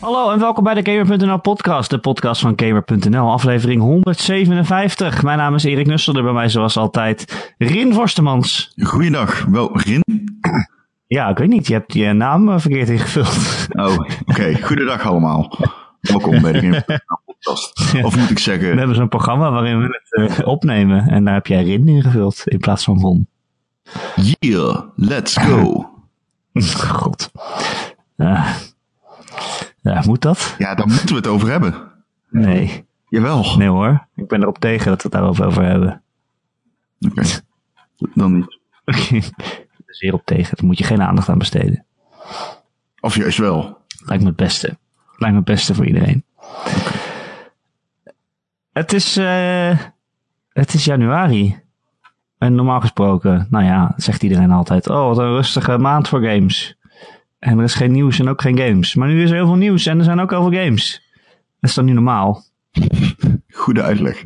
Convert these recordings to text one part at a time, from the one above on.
Hallo en welkom bij de Gamer.nl podcast, de podcast van Gamer.nl, aflevering 157. Mijn naam is Erik Nusselder, bij mij zoals altijd Rin Vorstemans. Goeiedag, wel Rin? Ja, ik weet niet, je hebt je naam eh, verkeerd ingevuld. Oh, oké. Goedendag allemaal. Welkom bij de Gamer.nl podcast. Of moet ik zeggen... We hebben zo'n programma waarin we het uh, opnemen en daar heb jij Rin ingevuld in plaats van Ron. Yeah, let's go. God. Uh, ja, moet dat? Ja, daar moeten we het over hebben. Nee. Jawel. Nee hoor, ik ben erop tegen dat we het daarover over hebben. Oké, okay. dan niet. Oké, zeer op tegen. Daar moet je geen aandacht aan besteden. Of juist wel. Lijkt me het beste. Lijkt me het beste voor iedereen. Okay. Het is, uh, het is januari. En normaal gesproken, nou ja, zegt iedereen altijd, oh wat een rustige maand voor games. En er is geen nieuws en ook geen games. Maar nu is er heel veel nieuws en er zijn ook heel veel games. Dat is dan nu normaal. Goede uitleg.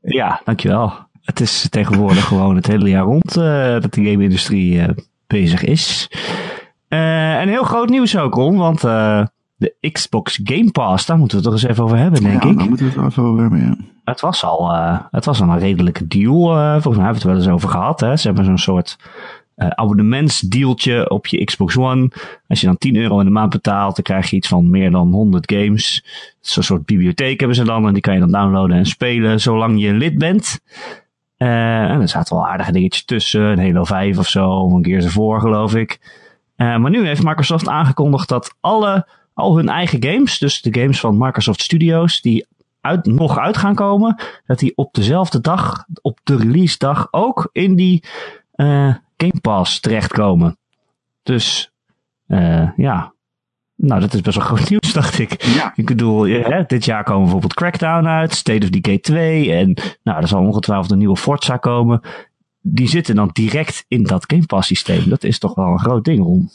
Ja, dankjewel. Het is tegenwoordig gewoon het hele jaar rond uh, dat de game-industrie uh, bezig is. Uh, en heel groot nieuws ook, Ron, want de Xbox Game Pass, daar moeten we het toch eens even over hebben, denk ja, ik. daar moeten we het even over hebben, ja. Het was al, het was al een redelijke deal. volgens mij hebben we het wel eens over gehad. Hè? Ze hebben zo'n soort uh, abonnementsdealtje op je Xbox One. Als je dan 10 euro in de maand betaalt, dan krijg je iets van meer dan 100 games. Zo'n soort bibliotheek hebben ze dan en die kan je dan downloaden en spelen zolang je lid bent. Uh, en er zaten wel aardige dingetjes tussen, een Halo 5 of zo, of een keer voor geloof ik. Uh, maar nu heeft Microsoft aangekondigd dat alle, al hun eigen games, dus de games van Microsoft Studios, die uit, nog uit gaan komen, dat die op dezelfde dag, op de release dag, ook in die Game Pass terechtkomen. Dus uh, ja, nou dat is best wel groot nieuws, dacht ik. Ja. Ik bedoel, ja, dit jaar komen bijvoorbeeld Crackdown uit, State of Decay 2 en nou, er zal ongetwijfeld een nieuwe Forza komen. Die zitten dan direct in dat Game Pass systeem. Dat is toch wel een groot ding, Ron.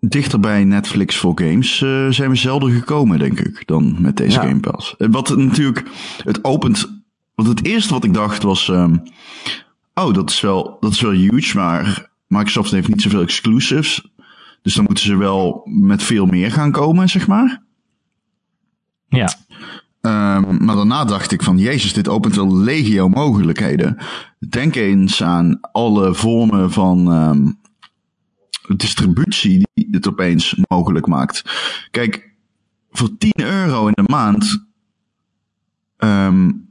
Dichter bij Netflix voor games uh, zijn we zelden gekomen, denk ik, dan met deze ja. Game Pass. Wat natuurlijk, het opent, want het eerste wat ik dacht was, um, oh, dat is wel, dat is wel huge, maar Microsoft heeft niet zoveel exclusives. Dus dan moeten ze wel met veel meer gaan komen, zeg maar. Ja. Um, maar daarna dacht ik van, jezus, dit opent wel legio mogelijkheden. Denk eens aan alle vormen van um, distributie die dit opeens mogelijk maakt. Kijk, voor 10 euro in de maand, um,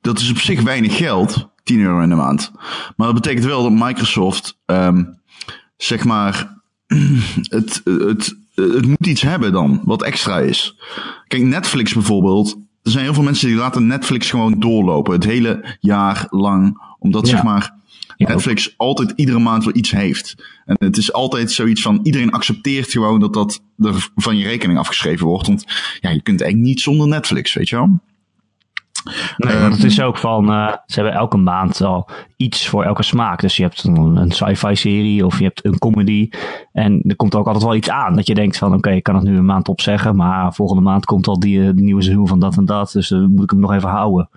dat is op zich weinig geld. 10 euro in de maand. Maar dat betekent wel dat Microsoft, um, zeg maar, het, het, het moet iets hebben dan, wat extra is. Kijk, Netflix bijvoorbeeld. Er zijn heel veel mensen die laten Netflix gewoon doorlopen. Het hele jaar lang. Omdat, ja. zeg maar, ja, Netflix ook. altijd iedere maand wel iets heeft. En het is altijd zoiets van, iedereen accepteert gewoon dat dat er van je rekening afgeschreven wordt. Want ja, je kunt eigenlijk niet zonder Netflix, weet je wel. Nee, want het is ook van, uh, ze hebben elke maand al iets voor elke smaak. Dus je hebt een, een sci-fi serie of je hebt een comedy. En er komt ook altijd wel iets aan. Dat je denkt van, oké, okay, ik kan het nu een maand opzeggen. Maar volgende maand komt al die, die nieuwe seizoen van dat en dat. Dus dan moet ik hem nog even houden.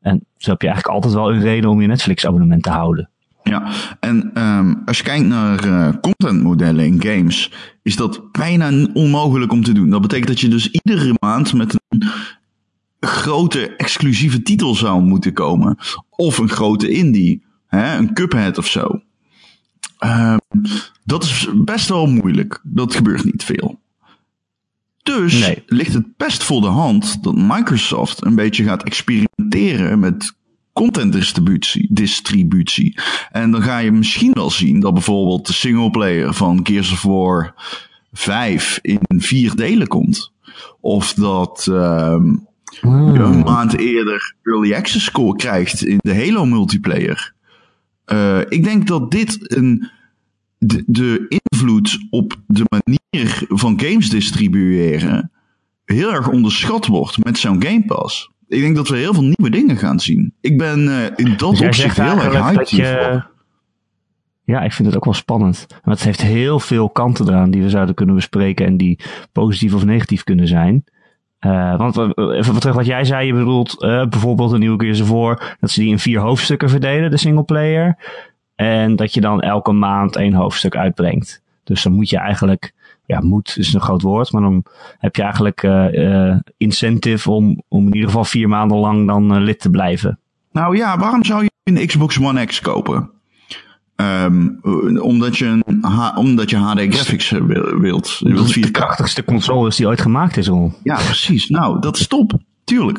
En zo heb je eigenlijk altijd wel een reden om je Netflix abonnement te houden. Ja, en um, als je kijkt naar uh, contentmodellen in games, is dat bijna onmogelijk om te doen. Dat betekent dat je dus iedere maand met een grote exclusieve titel zou moeten komen. Of een grote indie. Hè? Een Cuphead of zo. Uh, dat is best wel moeilijk. Dat gebeurt niet veel. Dus nee. ligt het best voor de hand dat Microsoft een beetje gaat experimenteren met contentdistributie. Distributie. En dan ga je misschien wel zien dat bijvoorbeeld de singleplayer van Gears of War 5 in vier delen komt. Of dat um, Hmm. een maand eerder early access score krijgt in de Halo multiplayer. Uh, ik denk dat dit een, de, de, invloed op de manier van games distribueren heel erg onderschat wordt met zo'n Game Pass. Ik denk dat we heel veel nieuwe dingen gaan zien. Ik ben uh, in dat dus opzicht heel erg hyped je... Ja, ik vind het ook wel spannend. Maar het heeft heel veel kanten eraan die we zouden kunnen bespreken en die positief of negatief kunnen zijn. Uh, want even terug wat jij zei, je bedoelt uh, bijvoorbeeld een nieuwe of War, dat ze die in vier hoofdstukken verdelen, de singleplayer. En dat je dan elke maand één hoofdstuk uitbrengt. Dus dan moet je eigenlijk, ja, moet is een groot woord, maar dan heb je eigenlijk uh, incentive om, om in ieder geval vier maanden lang dan lid te blijven. Nou ja, waarom zou je een Xbox One X kopen? Um, omdat, je een, omdat je HD graphics wilt. Je wilt de krachtigste console is die ooit gemaakt is al. Ja, precies. Nou, dat is top. Tuurlijk.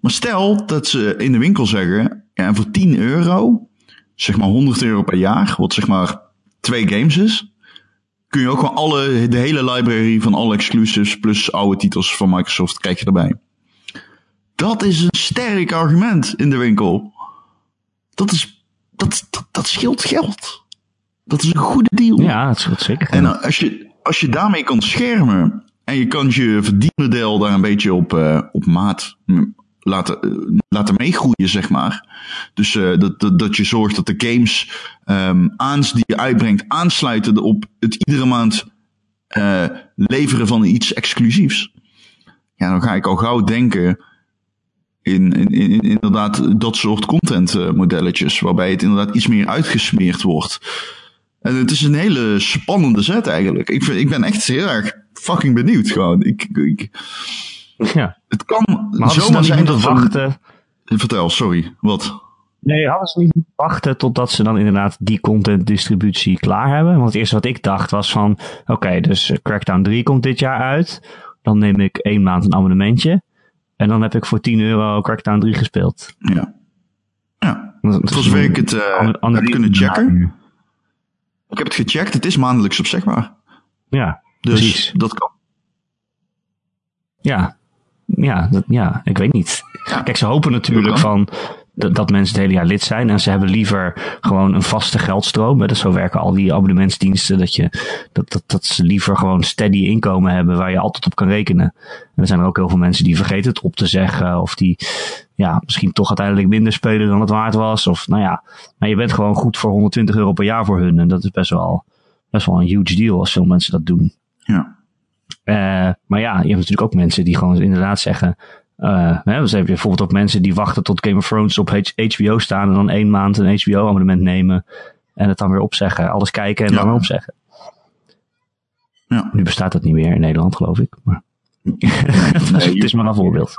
Maar stel dat ze in de winkel zeggen, ja, voor 10 euro, zeg maar 100 euro per jaar, wat zeg maar twee games is, kun je ook gewoon alle, de hele library van alle exclusives plus oude titels van Microsoft krijg je erbij. Dat is een sterk argument in de winkel. Dat is, dat, dat, dat scheelt geld. Dat is een goede deal. Ja, dat scheelt zeker. En als je, als je daarmee kan schermen en je kan je verdienmodel daar een beetje op, uh, op maat laten, laten meegroeien, zeg maar. Dus uh, dat, dat, dat je zorgt dat de games um, aans die je uitbrengt aansluiten op het iedere maand uh, leveren van iets exclusiefs. Ja, dan ga ik al gauw denken in, in, in inderdaad dat soort content modelletjes, waarbij het inderdaad iets meer uitgesmeerd wordt. En het is een hele spannende set eigenlijk. Ik, vind, ik ben echt heel erg fucking benieuwd gewoon. Ik, ik, ja. Het kan maar zomaar zijn dat wachten. Vertel, sorry, wat? Nee, hadden ze niet wachten totdat ze dan inderdaad die content distributie klaar hebben? Want het eerste wat ik dacht was van, oké, dus Crackdown 3 komt dit jaar uit. Dan neem ik één maand een abonnementje. En dan heb ik voor 10 euro Crackdown 3 gespeeld. Ja. Ja. Volgens mij ik het uh, heb kunnen checken. Ik heb het gecheckt, het is maandelijks opzegbaar. Ja, dus precies. dat kan. Ja, ja, dat, ja, ik weet niet. Kijk, ze hopen natuurlijk van dat, mensen het hele jaar lid zijn. En ze hebben liever gewoon een vaste geldstroom. Hè. Dus zo werken al die abonnementsdiensten. Dat, je, dat, dat, dat ze liever gewoon steady inkomen hebben waar je altijd op kan rekenen. En er zijn er ook heel veel mensen die vergeten het op te zeggen. Of die ja, misschien toch uiteindelijk minder spelen dan het waard was. Of nou ja, maar je bent gewoon goed voor 120 euro per jaar voor hun. En dat is best wel, best wel een huge deal als veel mensen dat doen. Ja. Uh, maar ja, je hebt natuurlijk ook mensen die gewoon inderdaad zeggen. Uh, hè, dus heb je bijvoorbeeld ook mensen die wachten tot Game of Thrones op HBO staan en dan één maand een HBO-abonnement nemen en het dan weer opzeggen. Alles kijken en dan weer opzeggen. Ja. Nu bestaat dat niet meer in Nederland, geloof ik. Maar het is maar een voorbeeld.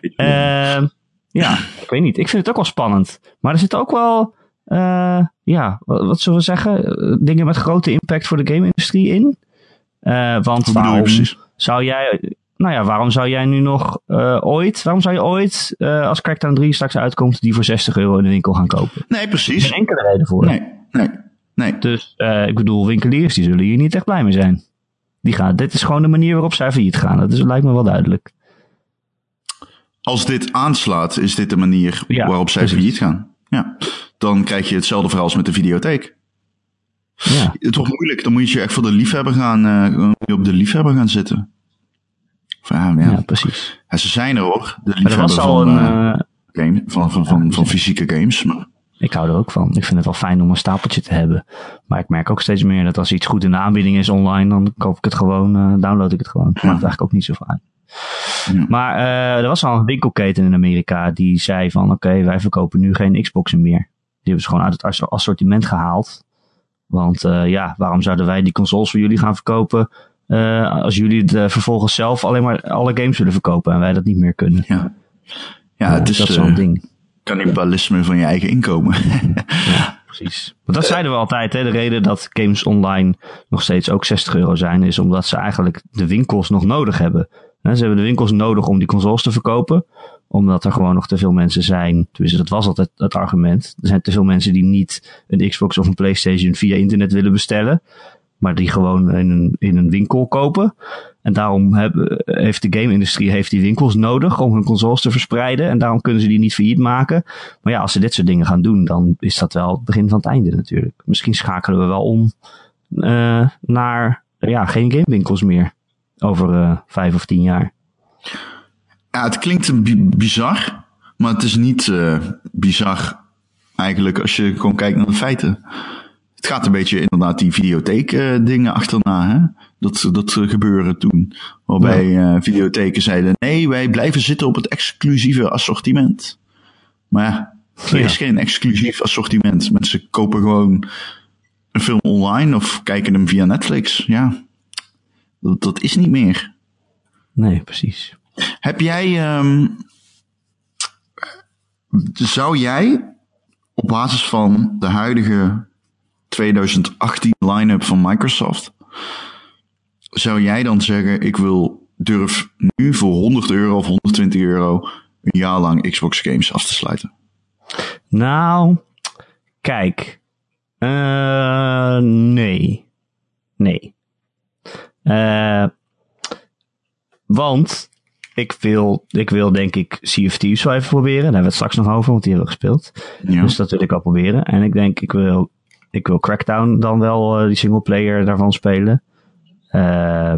Uh, ja, ik weet niet. Ik vind het ook wel spannend. Maar er zit ook wel, uh, ja, wat, wat zullen we zeggen, dingen met grote impact voor de game-industrie in. Want waarom zou jij, nou ja, waarom zou jij nu nog uh, ooit, waarom zou je ooit, uh, als Crackdown 3 straks uitkomt, die voor 60 euro in de winkel gaan kopen? Nee, precies. Geen enkele reden voor. Nee, nee, nee. Dus ik bedoel, winkeliers die zullen hier niet echt blij mee zijn. Die gaan, dit is gewoon de manier waarop zij failliet gaan. Dat is, lijkt me wel duidelijk. Als dit aanslaat, is dit de manier ja, waarop zij failliet gaan. Ja. Dan krijg je hetzelfde verhaal als met de videotheek. Ja. Het wordt moeilijk. Dan moet je echt voor de liefhebber gaan, op de liefhebber gaan zitten. Ja, ja. ja, precies. Ja, ze zijn er hoor. De liefhebber van, een, uh, game, van, van, van, van, fysieke games. Maar... Ik hou er ook van. Ik vind het wel fijn om een stapeltje te hebben. Maar ik merk ook steeds meer dat als iets goed in de aanbieding is online, dan koop ik het gewoon, uh, download ik het gewoon. Maakt eigenlijk ook niet zo uit. Ja. Maar uh, er was al een winkelketen in Amerika die zei van oké, okay, wij verkopen nu geen Xboxen meer. Die hebben ze gewoon uit het assortiment gehaald. Want uh, ja, waarom zouden wij die consoles voor jullie gaan verkopen als jullie het uh, vervolgens zelf alleen maar alle games willen verkopen en wij dat niet meer kunnen? Ja, ja het is dat zo'n ding. Cannibalisme van je eigen inkomen. ja, precies. Maar dat zeiden we altijd. Hè? De reden dat games online nog steeds ook 60 euro zijn, is omdat ze eigenlijk de winkels nog nodig hebben. Ze hebben de winkels nodig om die consoles te verkopen omdat er gewoon nog te veel mensen zijn. Dus dat was altijd het argument. Er zijn te veel mensen die niet een Xbox of een PlayStation via internet willen bestellen. Maar die gewoon in een, in een winkel kopen. En daarom heeft de game-industrie heeft die winkels nodig om hun consoles te verspreiden. En daarom kunnen ze die niet failliet maken. Maar ja, als ze dit soort dingen gaan doen, dan is dat wel het begin van het einde natuurlijk. Misschien schakelen we wel om uh, naar ja, geen gamewinkels meer. Over uh, vijf of tien jaar. Ja, het klinkt bizar, maar het is niet uh, bizar eigenlijk als je gewoon kijkt naar de feiten. Het gaat een beetje inderdaad die videotheek uh, dingen achterna, hè? Dat, dat gebeuren toen. Waarbij uh, videotheken zeiden, nee, wij blijven zitten op het exclusieve assortiment. Maar ja, er ja. is geen exclusief assortiment. Mensen kopen gewoon een film online of kijken hem via Netflix. Ja, Dat, dat is niet meer. Nee, precies. Heb jij, ehm, zou jij op basis van de huidige 2018 line-up van Microsoft, zou jij dan zeggen, ik wil durf nu voor 100 euro of 120 euro een jaar lang Xbox games af te sluiten? Nou, kijk. Uh, nee. Nee. Uh, want ik wil, ik wil denk ik Sea of Thieves wel even proberen. Daar hebben we het straks nog over, want die hebben we gespeeld. Ja. Dus dat wil ik wel proberen. En ik denk, ik wil, ik wil Crackdown dan wel uh, die singleplayer daarvan spelen. Uh,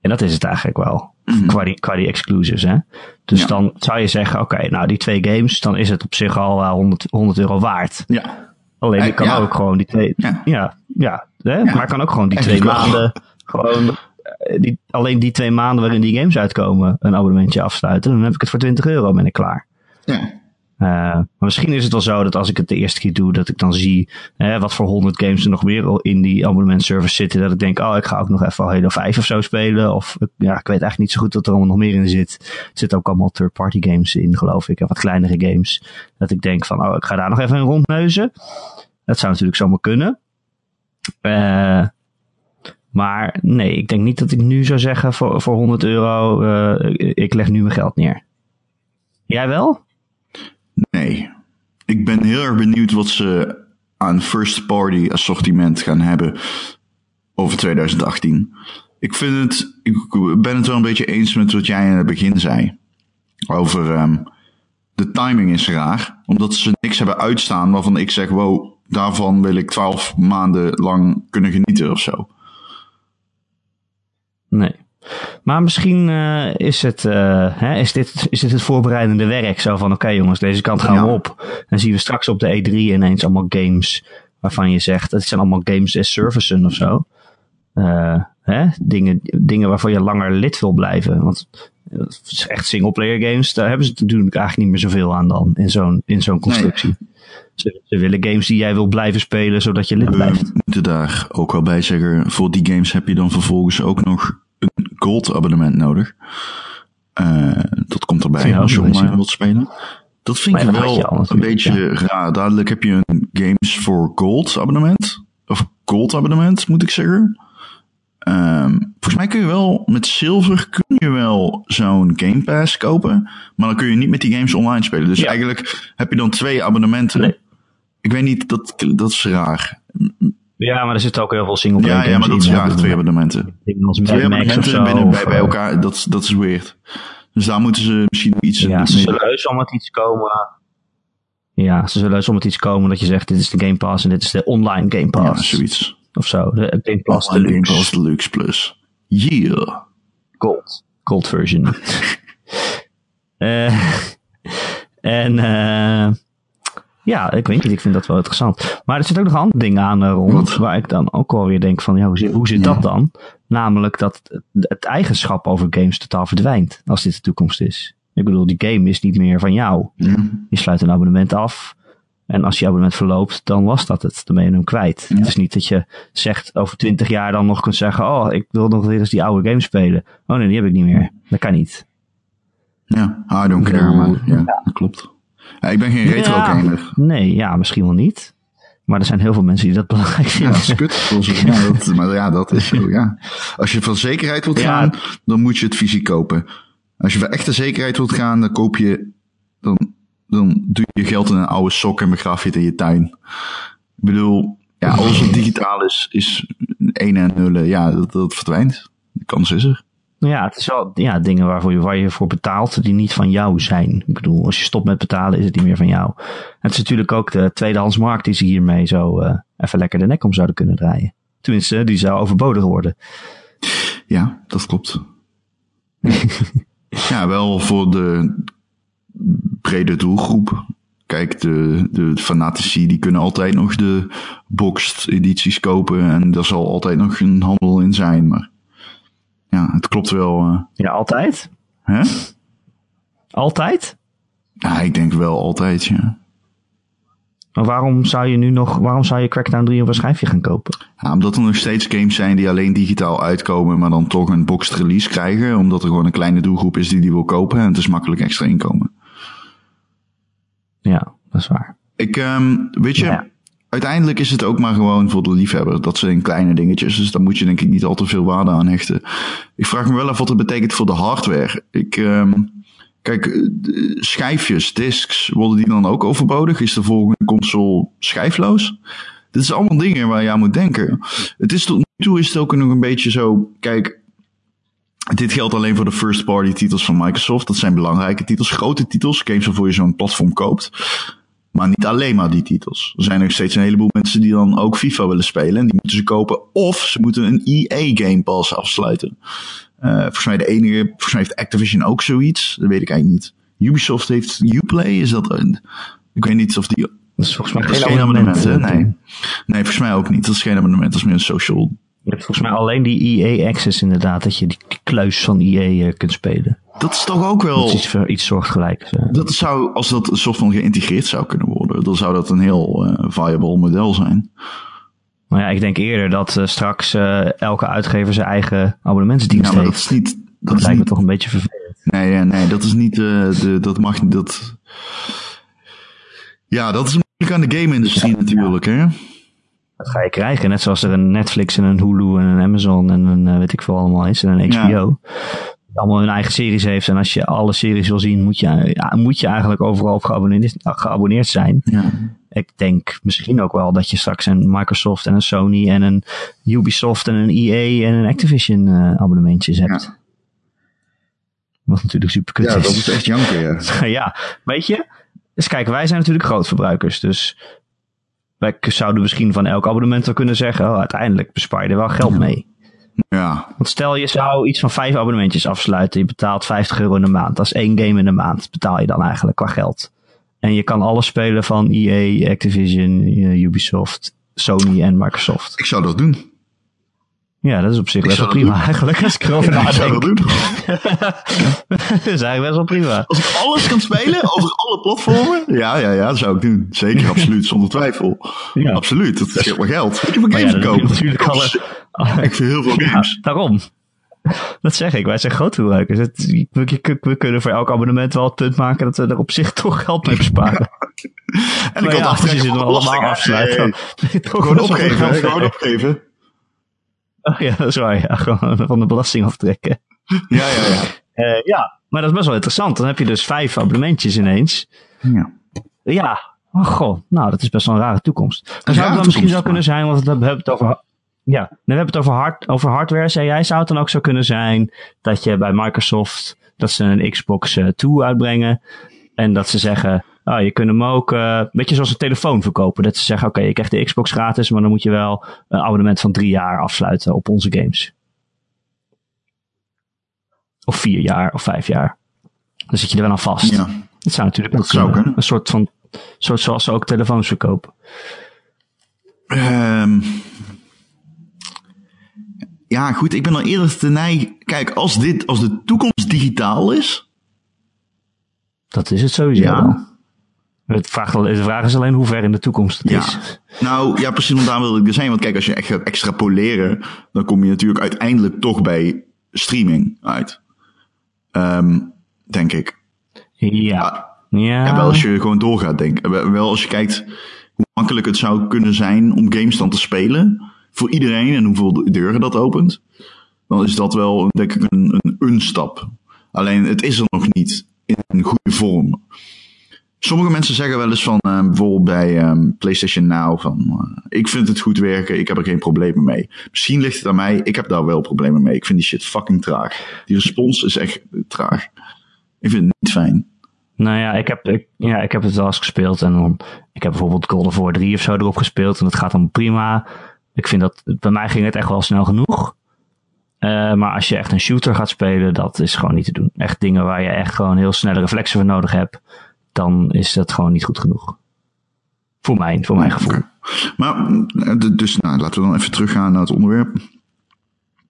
en dat is het eigenlijk wel. Mm qua, die, qua die exclusives, hè. Dus ja. dan zou je zeggen, oké, okay, nou die twee games, dan is het op zich al uh, 100, 100 euro waard. Ja. Alleen ik kan ja. ook gewoon die twee, ja, ja, ja hè? maar kan ook gewoon die twee maanden gewoon die, alleen die twee maanden waarin die games uitkomen een abonnementje afsluiten. Dan heb ik het voor 20 euro ben ik klaar. Ja. Uh, maar misschien is het wel zo dat als ik het de eerste keer doe, dat ik dan zie uh, wat voor 100 games er nog meer in die abonnementservice zitten. Dat ik denk, oh, ik ga ook nog even Halo 5 of zo spelen. Of ja, ik weet eigenlijk niet zo goed wat er allemaal nog meer in zit. Er zitten ook allemaal third-party games in, geloof ik. En wat kleinere games. Dat ik denk van, oh, ik ga daar nog even een rondneuzen. Dat zou natuurlijk zomaar kunnen. Uh, maar nee, ik denk niet dat ik nu zou zeggen voor, voor 100 euro, uh, ik leg nu mijn geld neer. Jij wel? Nee. Ik ben heel erg benieuwd wat ze aan first party assortiment gaan hebben over 2018. Ik vind het, ik ben het wel een beetje eens met wat jij in het begin zei. Over um, de timing is raar. Omdat ze niks hebben uitstaan waarvan ik zeg, wow, daarvan wil ik 12 maanden lang kunnen genieten of zo. Nee. Maar misschien uh, is, het, uh, hè, is, dit, is dit het voorbereidende werk. Zo van, oké okay, jongens, deze kant gaan ja. we op. Dan zien we straks op de E3 ineens allemaal games waarvan je zegt, het zijn allemaal games as services of zo. Uh, hè? Dingen, dingen waarvan je langer lid wil blijven. Want het is echt singleplayer games, daar hebben ze natuurlijk eigenlijk niet meer zoveel aan dan in zo'n in zo'n constructie. Nee. Ze, ze, willen games die jij wil blijven spelen, zodat je lid blijft. We moeten daar ook wel bij zeggen, voor die games heb je dan vervolgens ook nog een gold abonnement nodig. Uh, dat komt erbij als je online wilt spelen. Dat vind ik wel een beetje ja. raar. Dadelijk heb je een Games for Gold abonnement. Of Gold abonnement, moet ik zeggen. Um, volgens mij kun je wel met zilver kun je wel zo'n Game Pass kopen. Maar dan kun je niet met die games online spelen. Dus ja. eigenlijk heb je dan twee abonnementen. Nee. Ik weet niet, dat, dat is raar. Ja, maar er zitten ook heel veel single ja, ja, maar dat is twee abonnementen. Twee abonnementen binnen bij, bij elkaar, dat, dat is weird. Dus daar moeten ze misschien iets... Ja, ze zullen heus om het iets komen... Ja, ze zullen heus om het iets komen dat je zegt, dit is de Game Pass en dit is de online Game Pass. Ja, zoiets. Of zo, de Game Pass online Deluxe. Game Pass Deluxe Plus. Yeah. Gold. Gold version. uh, en... Uh, ja, ik weet niet. Ik vind dat wel interessant. Maar er zit ook nog een ander ding aan uh, rond. Waar ik dan ook alweer denk van, ja, hoe zit, hoe zit ja. dat dan? Namelijk dat het, het, eigenschap over games totaal verdwijnt. Als dit de toekomst is. Ik bedoel, die game is niet meer van jou. Ja. Je sluit een abonnement af. En als je abonnement verloopt, dan was dat het. Dan ben je hem kwijt. Ja. Het is niet dat je zegt over twintig jaar dan nog kunt zeggen, oh, ik wil nog weer eens die oude game spelen. Oh nee, die heb ik niet meer. Dat kan niet. Ja, I don't care, maar ja, dat klopt. Ja, ik ben geen retro gamer. Ja, nee, ja, misschien wel niet. Maar er zijn heel veel mensen die dat belangrijk vinden. Ja, dat is kut. ja, dat, maar ja, dat is zo, ja. Als je van zekerheid wilt gaan, dan moet je het fysiek kopen. Als je voor echte zekerheid wilt gaan, dan koop je, dan, dan doe je geld in een oude sok en begraaf je het in je tuin. Ik bedoel, ja, alles wat digitaal is, is 1 en 0. Ja, dat, dat verdwijnt. De kans is er. Ja, het is wel ja, dingen waarvoor je, waar je voor betaalt die niet van jou zijn. Ik bedoel, als je stopt met betalen is het niet meer van jou. En het is natuurlijk ook de tweedehandsmarkt die ze hiermee zo uh, even lekker de nek om zouden kunnen draaien. Tenminste, die zou overbodig worden. Ja, dat klopt. ja, wel voor de brede doelgroep. Kijk, de, de fanatici die kunnen altijd nog de boxed edities kopen en daar zal altijd nog een handel in zijn, maar ja, het klopt wel. Uh... Ja, altijd? Hè? Altijd? Ja, ik denk wel altijd, ja. Maar waarom zou je nu nog, waarom zou je Crackdown 3 op een schijfje gaan kopen? Ja, omdat er nog steeds games zijn die alleen digitaal uitkomen, maar dan toch een boxed release krijgen. Omdat er gewoon een kleine doelgroep is die die wil kopen en het is makkelijk extra inkomen. Ja, dat is waar. Ik, um, weet je, Ja. Uiteindelijk is het ook maar gewoon voor de liefhebber. Dat zijn kleine dingetjes, dus daar moet je denk ik niet al te veel waarde aan hechten. Ik vraag me wel af wat het betekent voor de hardware. Ik, um, kijk, eh, schijfjes, discs, worden die dan ook overbodig? Is de volgende console schijfloos? Dit is allemaal dingen waar je aan moet denken. Het is tot nu toe is het ook nog een beetje zo, kijk, dit geldt alleen voor de first party titels van Microsoft. Dat zijn belangrijke titels, grote titels, games waarvoor je zo'n platform koopt. Maar niet alleen maar die titels. Er zijn nog steeds een heleboel mensen die dan ook FIFA willen spelen. En die moeten ze kopen. Of ze moeten een EA Game Pass afsluiten. Uh, volgens mij de enige, volgens mij heeft Activision ook zoiets. Dat weet ik eigenlijk niet. Ubisoft heeft Uplay. Is dat een, ik weet niet of die... Dat is volgens mij Dat is geen abonnement, hè? eh, Nee. Nee, volgens mij ook niet. Dat is geen abonnement. Dat is meer een social Je hebt volgens mij alleen die EA Access inderdaad, dat je die kluis van EA eh, kunt spelen. Dat is toch ook wel... Dat iets, iets soortgelijks. eh. Dat zou, als dat een soort van geïntegreerd zou kunnen worden, dan zou dat een heel uh, viable model zijn. Maar ja, ik denk eerder dat eh, straks eh, elke uitgever zijn eigen abonnementsdienst Ja, maar dat heeft. is niet. Dat, Dat is lijkt me toch een beetje vervelend. nee, ja, nee, dat is niet. eh, de, dat mag niet. Dat. Ja, dat is moeilijk aan de game-industrie natuurlijk, hè? Dat ga je krijgen. Net zoals er een Netflix en een Hulu en een Amazon en een eh, weet ik veel allemaal is. En een HBO. Allemaal hun eigen series heeft. En als je alle series wil zien, moet je, ja, moet je eigenlijk overal op geabonneerd, geabonneerd zijn. Ja. Ik denk misschien ook wel dat je straks een Microsoft en een Sony en een Ubisoft en een EA en een Activision eh, abonnementjes hebt. Wat natuurlijk super kut ja, is. dat is echt janken, ja. ja, weet je. Dus kijk, wij zijn natuurlijk grootverbruikers. Dus wij zouden misschien van elk abonnement wel kunnen zeggen... Oh, uiteindelijk bespaar je er wel geld mee. Ja, Want stel je zou iets van vijf abonnementjes afsluiten. Je betaalt 50 euro in de maand. Dat is één game in de maand. Betaal je dan eigenlijk qua geld. En je kan alles spelen van EA, Activision, eh, Ubisoft, Sony en Microsoft. ik zou dat doen. Ja, dat is op zich best wel prima eigenlijk. Als ik erover ik zou dat doen. dat is eigenlijk best wel prima. Als ik alles kan spelen, over alle platformen. Ja, ja, ja, dat zou ik doen. Zeker, absoluut, zonder twijfel. Ja. Absoluut, dat scheelt me geld. Ik heb een game ja, verkopen. natuurlijk alle- koop Echt heel veel Ja, games. daarom. Dat zeg ik, wij zijn grootverbruikers. Het- We, kunnen voor elk abonnement wel het punt maken dat we er op zich toch geld mee besparen. En ik ja, had als je ze allemaal belasting. afsluit, dan Hey, ben je toch Gewoon wel opgeven, gewoon opgeven. Oh ja, dat is waar. Ja, gewoon van de belasting aftrekken. Ja, ja, ja. Eh, ja, maar dat is best wel interessant. Dan heb je dus vijf abonnementjes ineens. ja. Ja, oh goh, nou dat is best wel een rare toekomst. Een zou het dan misschien zo kunnen zijn, want we hebben het over... Ja, we hebben het over, hard, over hardware, zei jij. Zou het dan ook zo kunnen zijn dat je bij Microsoft, dat ze een Xbox 2 uitbrengen en dat ze zeggen, ah, je kunt hem ook, eh weet je, zoals een telefoon verkopen. Dat ze zeggen, oké, je krijgt de Xbox gratis, maar dan moet je wel een abonnement van drie jaar afsluiten op onze games. Of vier jaar, of vijf jaar. Dan zit je er wel aan vast. ja. Dat zou natuurlijk ook zou kunnen. Een soort van, soort zoals ze ook telefoons verkopen. Ehm, ja, goed, ik ben al eerder te neig. Kijk, als dit, als de toekomst digitaal is. Dat is het sowieso. Ja. wel. Het vraag, de vraag is alleen hoe ver in de toekomst het Ja. is. Nou, ja, precies, want daar wilde ik er zijn. Want kijk, als je echt gaat extrapoleren, dan kom je natuurlijk uiteindelijk toch bij streaming uit. Ehm, denk ik. Ja. Ja. Ja, wel als je gewoon doorgaat, denk wel als je kijkt hoe makkelijk het zou kunnen zijn om games dan te spelen. Voor iedereen en hoeveel deuren dat opent. Dan is dat wel, denk ik, een, een, een stap. Alleen, het is er nog niet in een goede vorm. Sommige mensen zeggen wel eens van, eh, bijvoorbeeld bij ehm, PlayStation Now, van, eh, ik vind het goed werken, ik heb er geen problemen mee. Misschien ligt het aan mij, ik heb daar wel problemen mee. Ik vind die shit fucking traag. Die respons is echt traag. Ik vind het niet fijn. Nou ja, ik heb, ik, ja, ik heb het wel eens gespeeld. En dan, ik heb bijvoorbeeld God of War 3 of zo erop gespeeld. En dat gaat dan prima. Ik vind dat, bij mij ging het echt wel snel genoeg. Eh, maar als je echt een shooter gaat spelen, dat is gewoon niet te doen. Echt dingen waar je echt gewoon heel snelle reflexen voor nodig hebt. Dan is dat gewoon niet goed genoeg. Voor mijn, voor mijn gevoel. Maar, eh, dus nou, laten we dan even teruggaan naar het onderwerp.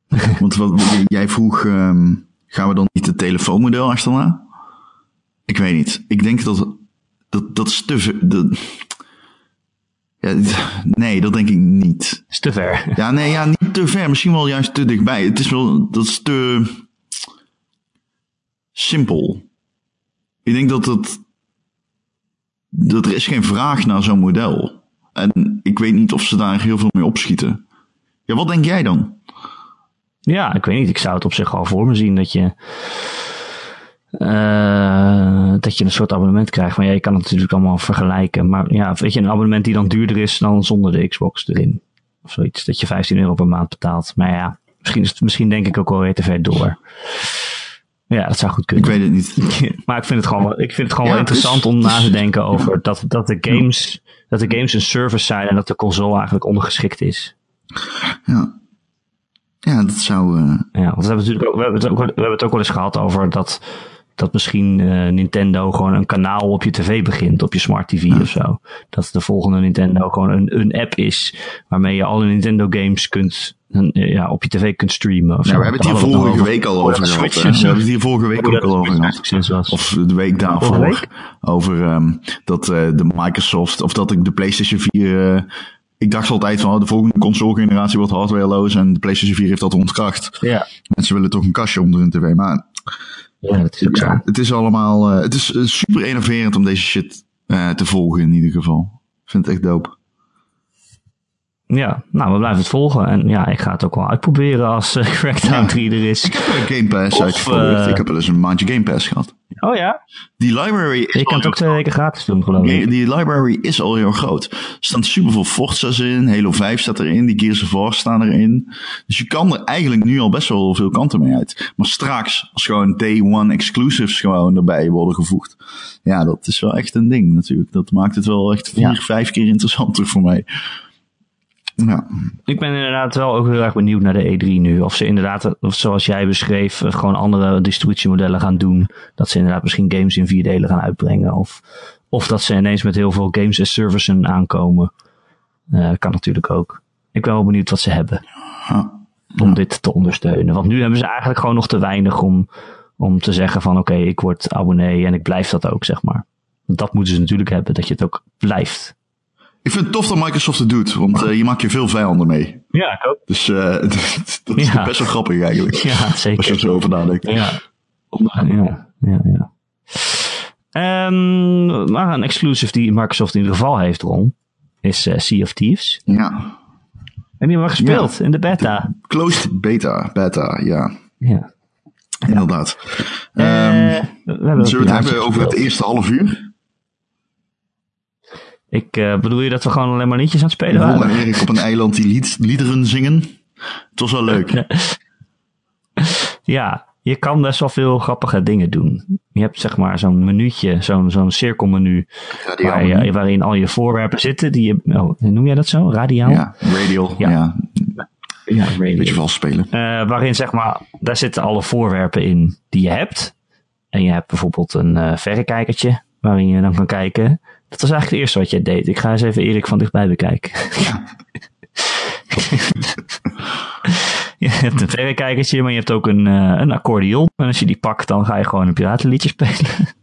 Want wat, jij vroeg, ehm, gaan we dan niet het telefoonmodel achterna? Ik weet niet. Ik denk dat dat, dat is te... ve- Dat, Ja, nee, dat denk ik niet. Is te ver. Ja, nee, ja, niet te ver. Misschien wel juist te dichtbij. Het is wel, dat is te simpel. Ik denk dat het, dat er is geen vraag naar zo'n model. En ik weet niet of ze daar heel veel mee opschieten. Ja, wat denk jij dan? Ja, ik weet niet. Ik zou het op zich wel voor me zien dat je. Eh, dat je een soort abonnement krijgt. Maar ja, je kan het natuurlijk allemaal vergelijken. Maar ja, weet je, een abonnement die dan duurder is dan zonder de Xbox erin. Of zoiets. Dat je 15 euro per maand betaalt. Maar ja, misschien, is het, misschien denk ik ook wel weer te ver door. Ja, dat zou goed Ik kunnen. weet het niet. Maar ik vind het gewoon, wel- ik vind het gewoon Ja, wel is- interessant om na te denken over dat, dat, de games, dat de games een service zijn en dat de console eigenlijk ondergeschikt is. Ja. Ja, dat zou... eh, Ja, want we hebben, natuurlijk ook, we, hebben het ook, we hebben het ook wel eens gehad over dat, dat misschien eh, Nintendo gewoon een kanaal op je tv begint, op je smart tv of zo. Dat de volgende Nintendo gewoon een, een app is waarmee je alle Nintendo games kunt, eh, ja, op je tv kunt streamen. Of. Nou, we hebben het hier vorige week al over gehad. We hebben het hier vorige week ook al over gehad. Of de week daarvoor. Week? Over ehm, dat eh, de Microsoft, of dat ik de PlayStation 4. eh, ik dacht altijd van oh, de volgende console-generatie wordt hardwareloos en de PlayStation 4 heeft dat ontkracht. Ja, Mensen willen toch een kastje onder hun tv. Maar ja, dat is ook zo. het is allemaal. eh, het is eh, super innoverend om deze shit eh, te volgen in ieder geval. Ik vind het echt dope. Ja, nou, we blijven het volgen. En ja, ik ga het ook wel uitproberen als uh, Crackdown Ja. 3 er is. Ik heb een Game Pass Of, uitgevoerd. eh, ik heb wel eens een maandje Game Pass gehad. Oh ja? Die library is Je kan het ook twee weken gratis doen, geloof Die, ik. die library is al heel groot. Er staan super veel Forza's in. Halo 5 staat erin. Die Gears of War staan erin. Dus je kan er eigenlijk nu al best wel veel kanten mee uit. Maar straks, als gewoon day one exclusives gewoon erbij worden gevoegd. Ja, dat is wel echt een ding natuurlijk. Dat maakt het wel echt vier, Ja. vijf keer interessanter voor mij. Ja, Ik ben inderdaad wel ook heel erg benieuwd naar de E3 nu. Of ze inderdaad, of zoals jij beschreef, eh, gewoon andere distributiemodellen gaan doen. Dat ze inderdaad misschien games in vier delen gaan uitbrengen. Of, of dat ze ineens met heel veel games as services aankomen. Eh, kan natuurlijk ook. Ik ben wel benieuwd wat ze hebben Ja. om dit te ondersteunen. Want nu hebben ze eigenlijk gewoon nog te weinig om, om te zeggen van oké, ik word abonnee en ik blijf dat ook, zeg maar. Dat moeten ze natuurlijk hebben, dat je het ook blijft. Ik vind het tof dat Microsoft het doet. Want eh, je maakt je veel vijanden mee. Ja, ik ook. Dus eh, dat is Ja. best wel grappig eigenlijk. Ja, zeker. Als je er zo over nadenkt. Ja. Ja, ja, ja. Ehm, maar een exclusive die Microsoft in ieder geval heeft, Ron, is eh, Sea of Thieves. Ja. En die hebben we gespeeld in de beta. Closed beta, beta, ja. Ja. Inderdaad. Ehm, we hebben zullen we het hebben over het eerste half uur? Ik eh, bedoel je dat we gewoon alleen maar liedjes aan het spelen en waren? Erik op een eiland die lied, liederen zingen. Het was wel leuk. Ja, je kan best wel veel grappige dingen doen. Je hebt zeg maar zo'n menuutje, zo'n zo'n cirkelmenu, waar je, waarin al je voorwerpen zitten. Die je, oh, noem jij dat zo? Radiaal? Ja, radial. Ja. Ja. ja. Beetje vals spelen. Eh, waarin zeg maar, daar zitten alle voorwerpen in die je hebt. En je hebt bijvoorbeeld een eh, verrekijkertje waarin je dan kan kijken. Dat was eigenlijk het eerste wat jij deed. Ik ga eens even Erik van dichtbij bekijken. Ja. je hebt een verrekijkertje, maar je hebt ook een, eh, een accordeon. En als je die pakt, dan ga je gewoon een piratenliedje spelen.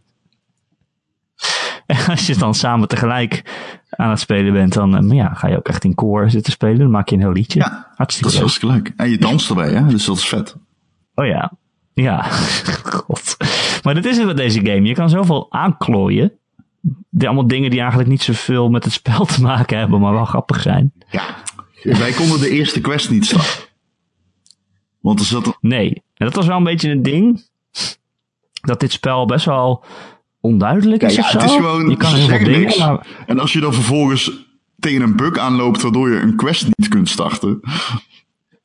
en als je dan samen tegelijk aan het spelen bent, dan eh, ja, ga je ook echt in koor zitten spelen. Dan maak je een heel liedje. Ja, Dat Hartstikke is leuk. hartstikke leuk. En je danst erbij, hè? Dus dat is vet. Oh ja. Ja. God. Maar dit is het met deze game. Je kan zoveel aanklooien. Die allemaal dingen die eigenlijk niet zoveel met het spel te maken hebben, maar wel grappig zijn. Ja. Wij konden de eerste quest niet starten. Want er zat. Nee. En dat was wel een beetje een ding. Dat dit spel best wel onduidelijk is ja, of zo. het is gewoon... je kan ze zeggen dingen, niks. maar En als je dan vervolgens tegen een bug aanloopt waardoor je een quest niet kunt starten.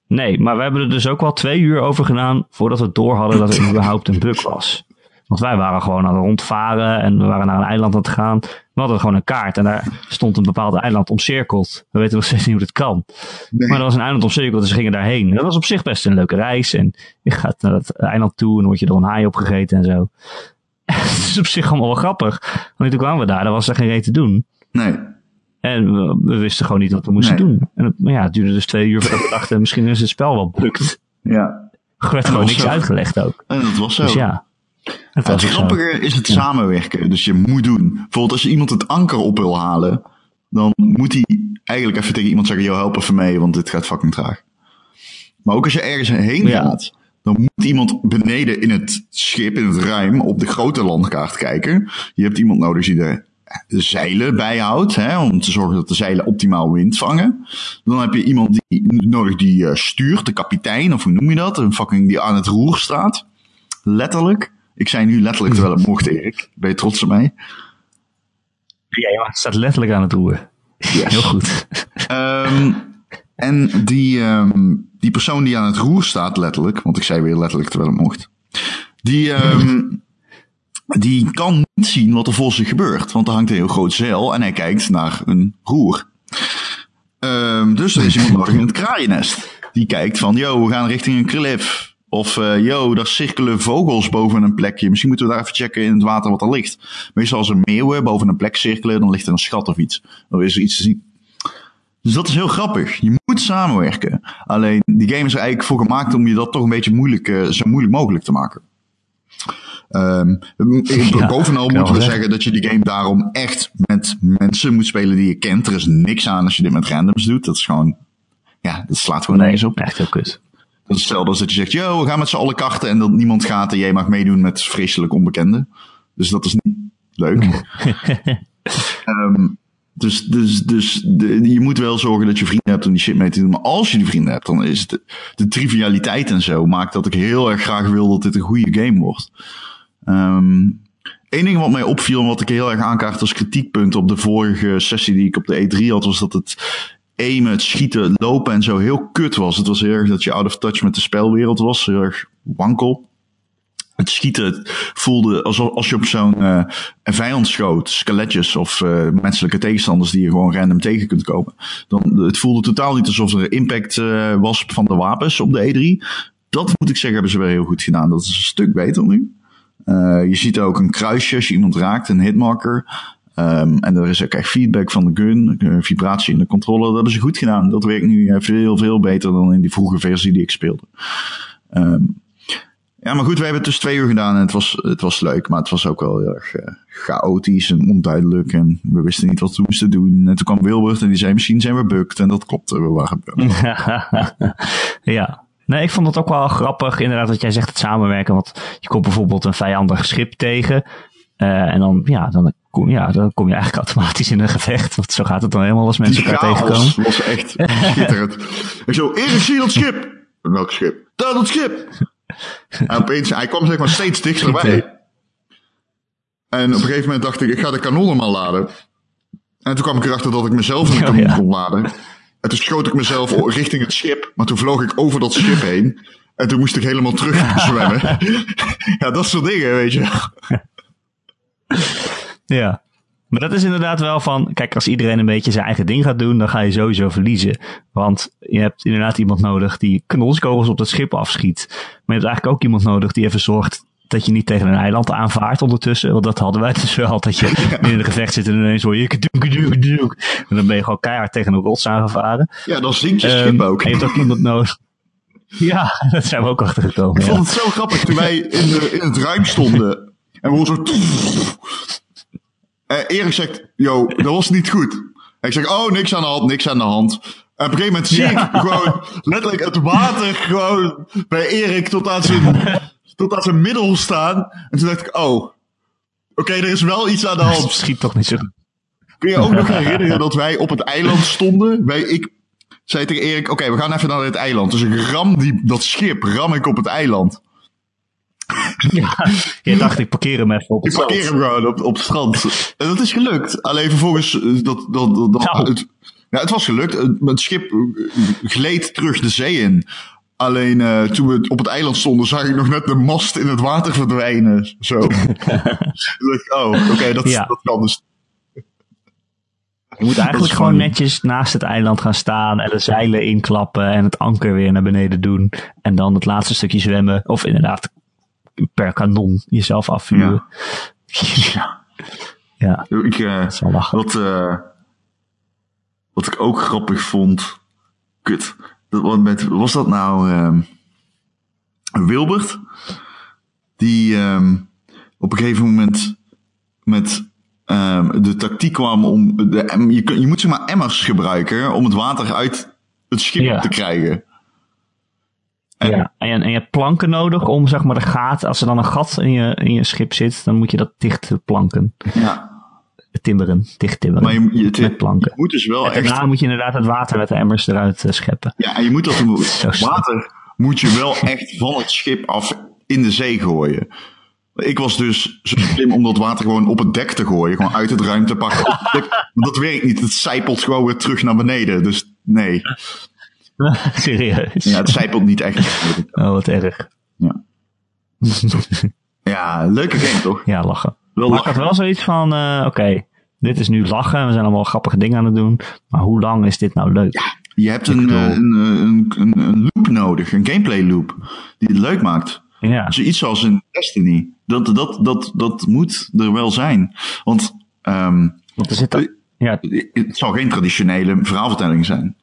Nee, maar we hebben er dus ook wel twee uur over gedaan voordat we door hadden dat er überhaupt een bug was. Want wij waren gewoon aan het rondvaren en we waren naar een eiland aan het gaan. We hadden gewoon een kaart en daar stond een bepaald eiland omcirkeld. We weten nog steeds niet hoe dat kan. Nee. Maar er was een eiland omcirkeld, dus we gingen daarheen. En dat was op zich best een leuke reis. En je gaat naar dat eiland toe en dan word je door een haai opgegeten en zo. Het is op zich allemaal wel grappig. Want toen kwamen we daar, daar was er geen reet te doen. Nee. En we, we wisten gewoon niet wat we moesten Nee. doen. En het, ja, het duurde dus twee uur voordat we dachten, misschien is het spel wel bukt. Ja. Er werd gewoon niks zo. uitgelegd ook. En dat was zo. Dus ja. Het Het grappige is het samenwerken. Dus je moet doen. Bijvoorbeeld als je iemand het anker op wil halen. dan moet hij eigenlijk even tegen iemand zeggen, joh, help even mee, want dit gaat fucking traag. Maar ook als je ergens heen Ja. gaat, dan moet iemand beneden in het schip, in het ruim, op de grote landkaart kijken. Je hebt iemand nodig die de de zeilen bijhoudt, hè, om te zorgen dat de zeilen optimaal wind vangen. Dan heb je iemand die nodig die eh, stuurt, de kapitein, of hoe noem je dat? Een fucking die aan het roer staat. Letterlijk. Ik zei nu letterlijk terwijl het mocht, Erik. Ben je trots op mij? Ja, ja, het staat letterlijk aan het roer. Heel goed. Ehm, en die, ehm, die persoon die aan het roer staat, letterlijk, want ik zei weer letterlijk terwijl het mocht. Die, ehm, die kan niet zien wat er voor zich gebeurt, want er hangt een heel groot zeil en hij kijkt naar een roer. Dus er is iemand nodig in het kraaiennest. Die kijkt van, yo, we gaan richting een klif. Of, eh yo, daar cirkelen vogels boven een plekje. Misschien moeten we daar even checken in het water wat er ligt. Meestal als er meeuwen boven een plek cirkelen, dan ligt er een schat of iets. Dan is er iets te zien. Dus dat is heel grappig. Je moet samenwerken. Alleen, die game is er eigenlijk voor gemaakt om je dat toch een beetje moeilijk, eh, zo moeilijk mogelijk te maken. Ehm, Ja, bovenal moeten we zeggen dat je die game daarom echt met mensen moet spelen die je kent. Er is niks aan als je dit met randoms doet. Dat is gewoon, ja, dat slaat gewoon nergens op. echt heel kut. Dat is hetzelfde als dat je zegt, yo, we gaan met z'n allen karten en dat niemand gaat en jij mag meedoen met vreselijk onbekenden. Dus dat is niet leuk. Ehm, dus dus, dus de, je moet wel zorgen dat je vrienden hebt om die shit mee te doen. Maar als je die vrienden hebt, dan is het de, de trivialiteit en zo maakt dat ik heel erg graag wil dat dit een goede game wordt. Ehm Eén ding wat mij opviel en wat ik heel erg aankaart als kritiekpunt op de vorige sessie die ik op de E3 had, was dat het aimen, het schieten, lopen en zo heel kut was. Het was heel erg dat je out of touch met de spelwereld was, heel erg wankel. Het schieten voelde alsof als je op zo'n eh, vijand schoot, skeletjes of eh, menselijke tegenstanders die je gewoon random tegen kunt komen. Dan, het voelde totaal niet alsof er impact eh, was van de wapens op de E3. Dat moet ik zeggen, hebben ze wel heel goed gedaan. Dat is een stuk beter nu. Je ziet ook een kruisje als je iemand raakt, een hitmarker. Ehm, en er is ook echt feedback van de gun, eh, vibratie in de controller. Dat ze goed gedaan. Dat werkt nu eh, veel, veel beter dan in die vroege versie die ik speelde. Ehm, ja, maar goed, we hebben het dus twee uur gedaan en het was, het was leuk. Maar het was ook wel heel erg eh, chaotisch en onduidelijk. En we wisten niet wat we moesten doen. En toen kwam Wilbert en die zei, misschien zijn we bugged. En dat klopte, we waren bugged. ja. Nee, ik vond het ook wel grappig, inderdaad, wat jij zegt, het samenwerken. Want je komt bijvoorbeeld een vijandig schip tegen. en dan, ja, dan, kom, ja, dan kom je eigenlijk automatisch in een gevecht. Want zo gaat het dan helemaal als mensen Die elkaar tegenkomen. was echt schitterend. Ik zo, Erik, zie dat schip? Welk schip? Daar, dat schip! En opeens, hij kwam zeg maar steeds dichterbij. En op een gegeven moment dacht ik, ik ga de kanonnen maar laden. En toen kwam ik erachter dat ik mezelf in de Oh, kanon ja. kon laden. En toen schoot ik mezelf richting het schip. Maar toen vloog ik over dat schip heen. En toen moest ik helemaal terug zwemmen. ja, dat soort dingen, weet je. Ja. Maar dat is inderdaad wel van, kijk, als iedereen een beetje zijn eigen ding gaat doen, dan ga je sowieso verliezen. Want je hebt inderdaad iemand nodig die kanonskogels op dat schip afschiet. Maar je hebt eigenlijk ook iemand nodig die even zorgt dat je niet tegen een eiland aanvaart ondertussen. Want dat hadden wij dus wel, dat je in een gevecht zit en ineens hoor je kadoek. En dan ben je gewoon keihard tegen een rots aangevaren. Ja, dan zinkt je Ehm, schip ook. En je hebt ook iemand nodig. Ja, dat zijn we ook achtergekomen. Ik Ja. vond het zo grappig toen wij in, de, in het ruim stonden. En we hoorden zo... Eh, Erik zegt, yo, dat was niet goed. En ik zeg, oh, niks aan de hand, niks aan de hand. En op een gegeven moment zie ik Ja. gewoon letterlijk het water gewoon bij Erik tot aan zijn, tot aan zijn middel staan. En toen dacht ik, oh, oké, er is wel iets aan de hand. schiet toch niet zo. Kun je ook nog herinneren dat wij op het eiland stonden? Wij, ik zei tegen Erik, oké, we gaan even naar dit eiland. Dus ik ram die, dat schip, ram ik op het eiland. Ja, je dacht, ik parkeer hem even op Ik het zand. parkeer hem gewoon op, op het strand. En dat is gelukt. Alleen vervolgens, eh, dat, dat, dat, dat- Nou. het, ja, het was gelukt. Het, het schip eh, gleed terug de zee in. Alleen eh, toen we op het eiland stonden, zag ik nog net de mast in het water verdwijnen. Zo. Ik, oh, oké, dat, Ja. dat kan dus. Je moet eigenlijk gewoon- netjes naast het eiland gaan staan en de zeilen inklappen en het anker weer naar beneden doen. En dan het laatste stukje zwemmen. Of inderdaad per kanon jezelf afvuren. Ja. ja, Ik, dat lachen. wat, eh, wat ik ook grappig vond. Kut. Dat, wat met, was dat nou ehm, Wilbert? Die ehm, op een gegeven moment met ehm, de tactiek kwam om... De, je, je moet zeg maar emmers gebruiken om het water uit het schip Ja. te krijgen. En- Ja, en je, en je hebt planken nodig om zeg maar de gaten, als er dan een gat in je, in je schip zit, dan moet je dat dicht planken. Ja. Timmeren, dicht timmeren. Maar je, met planken. je moet dus wel En echt... daarna moet je inderdaad het water met de emmers eruit eh, scheppen. Ja, en je moet dat water moet je wel echt van het schip af in de zee gooien. Ik was dus zo slim om dat water gewoon op het dek te gooien. Gewoon uit het ruimte pakken. op het dek. Maar dat werkt niet. Het zijpelt gewoon weer terug naar beneden. Dus nee. Serieus. Ja, het zijpelt niet echt. Oh, wat erg. Ja. Ja, leuke game toch? Ja, lachen. Wel Maar ik had wel zoiets van, eh, oké, dit is nu lachen. We zijn allemaal grappige dingen aan het doen. Maar hoe lang is dit nou leuk? Je hebt een, eh, een, eh, een, een, een loop nodig. Een gameplay loop. Die het leuk maakt. Ja, Zoiets zoals in Destiny. Dat, dat, dat, dat moet er wel zijn. Want ehm, want er zit ja, het zal geen traditionele verhaalvertelling zijn.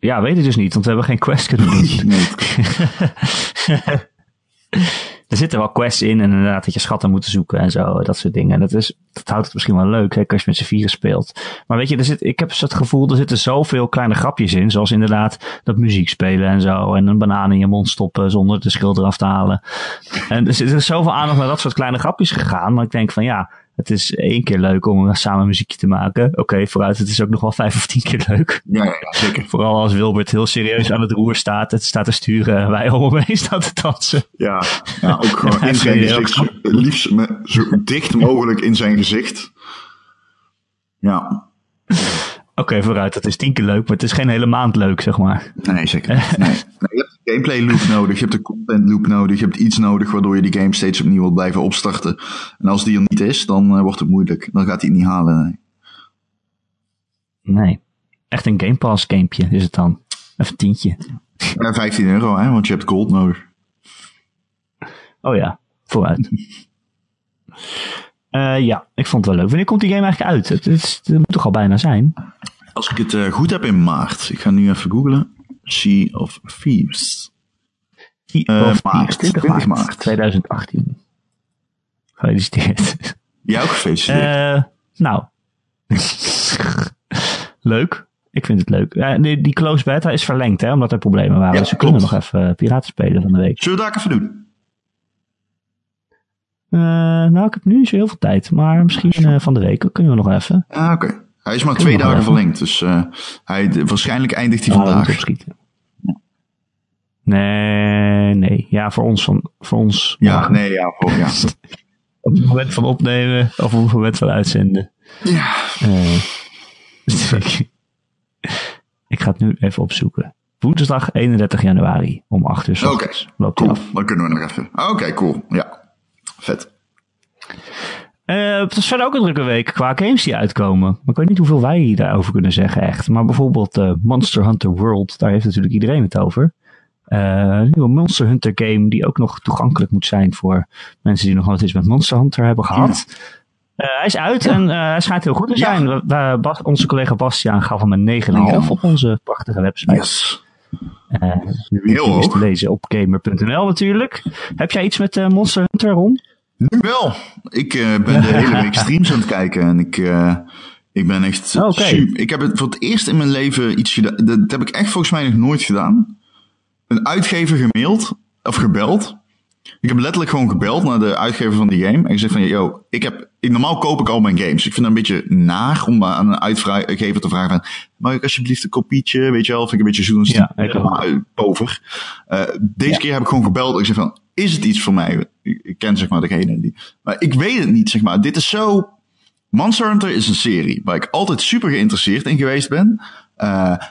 Ja, weet ik dus niet, want we hebben geen quest kunnen doen. Nee, er zitten wel quests in en inderdaad dat je schatten moet zoeken en zo, dat soort dingen. En dat, is, dat houdt het misschien wel leuk, hè, als je met z'n vieren speelt. Maar weet je, er zit, ik heb het gevoel, er zitten zoveel kleine grapjes in. Zoals inderdaad dat muziek spelen en zo. En een banaan in je mond stoppen zonder de schil eraf te halen. En er zit er zoveel aandacht naar dat soort kleine grapjes gegaan. Maar ik denk van ja, het is één keer leuk om samen muziekje te maken. Oké, vooruit, het is ook nog wel vijf of tien keer leuk. ja, ja, zeker. Vooral als Wilbert heel serieus aan het roer staat. Het staat te sturen en wij hem heen staan te dansen. Ja, ja ook gewoon in zijn gezicht. Liefst met, zo dicht mogelijk in zijn gezicht. Ja, Oké, vooruit. Het is tien keer leuk, maar het is geen hele maand leuk, zeg maar. nee, zeker niet. Nee. Nee, je hebt een gameplay loop nodig, je hebt een content loop nodig, je hebt iets nodig waardoor je die game steeds opnieuw wilt blijven opstarten. En als die er niet is, dan eh, wordt het moeilijk. Dan gaat hij het niet halen. Nee. Nee. Echt een Game Pass gamepje is het dan. Even tientje. Ja, 15 euro, hè, want je hebt gold nodig. Oh ja, vooruit. Eh, ja, ik vond het wel leuk. Wanneer komt die game eigenlijk uit? Het, is, het moet toch al bijna zijn? Als ik het eh, goed heb in maart. Ik ga nu even googlen. Sea of Thieves. Eh, Of maart, 20 20 maart, maart. 2018. Gefeliciteerd. Jij ook gefeliciteerd. Nou. leuk. Ik vind het leuk. Die, die close beta is verlengd, hè, omdat er problemen waren. Ja, dus we klopt. kunnen nog even piraten spelen van de week. Zullen we daar even doen? Eh, nou, ik heb nu niet zo heel veel tijd. Maar misschien eh, van de week kunnen we nog even. Ah, oké. Hij is maar twee dagen verlengd. Dus eh, hij, waarschijnlijk eindigt hij moeten vandaag. Nee, nee. Ja, voor ons. Van, voor ons Ja, nee, ja. Oh, ja. Op het moment van opnemen of op het moment van uitzenden. ja. Ik, ik ga het nu even opzoeken. Woensdag 31 januari om 8 uur Oké, cool. af. Dan kunnen we nog even. Oké, cool. Ja. Vet. Eh, het is verder ook een drukke week qua games die uitkomen. Maar ik weet niet hoeveel wij daarover kunnen zeggen echt. Maar bijvoorbeeld eh, Monster Hunter World, daar heeft natuurlijk iedereen het over. Eh, een nieuwe Monster Hunter game die ook nog toegankelijk moet zijn voor mensen die nog nooit iets met Monster Hunter hebben gehad. Eh, hij is uit en hij schijnt heel goed te zijn. We- we- Bas- onze collega Bastiaan gaf hem een 9,5 Oh. op onze prachtige website. Yes. Heel hoog. te lezen op gamer.nl natuurlijk. Heb jij iets met Monster Hunter, Ron? Nu wel. Ik eh, ben de hele week streams aan het kijken en ik, eh, ik ben echt Oh, super. Ik heb het voor het eerst in mijn leven iets gedaan. Dat heb ik echt volgens mij nog nooit gedaan. Een uitgever gemaild of gebeld. Ik heb letterlijk gewoon gebeld naar de uitgever van die game. En gezegd van, yo, ik heb, ik, normaal koop ik al mijn games. Ik vind het een beetje naar om aan een uitgever te vragen van, mag ik alsjeblieft een kopietje, weet je wel, vind ik een beetje journalistiek Ja, over. Eh, deze keer heb ik gewoon gebeld en ik zeg van, is het iets voor mij? Ik, ken zeg maar degene die, maar ik weet het niet zeg maar. Dit is zo, Monster Hunter is een serie waar ik altijd super geïnteresseerd in geweest ben. Uh,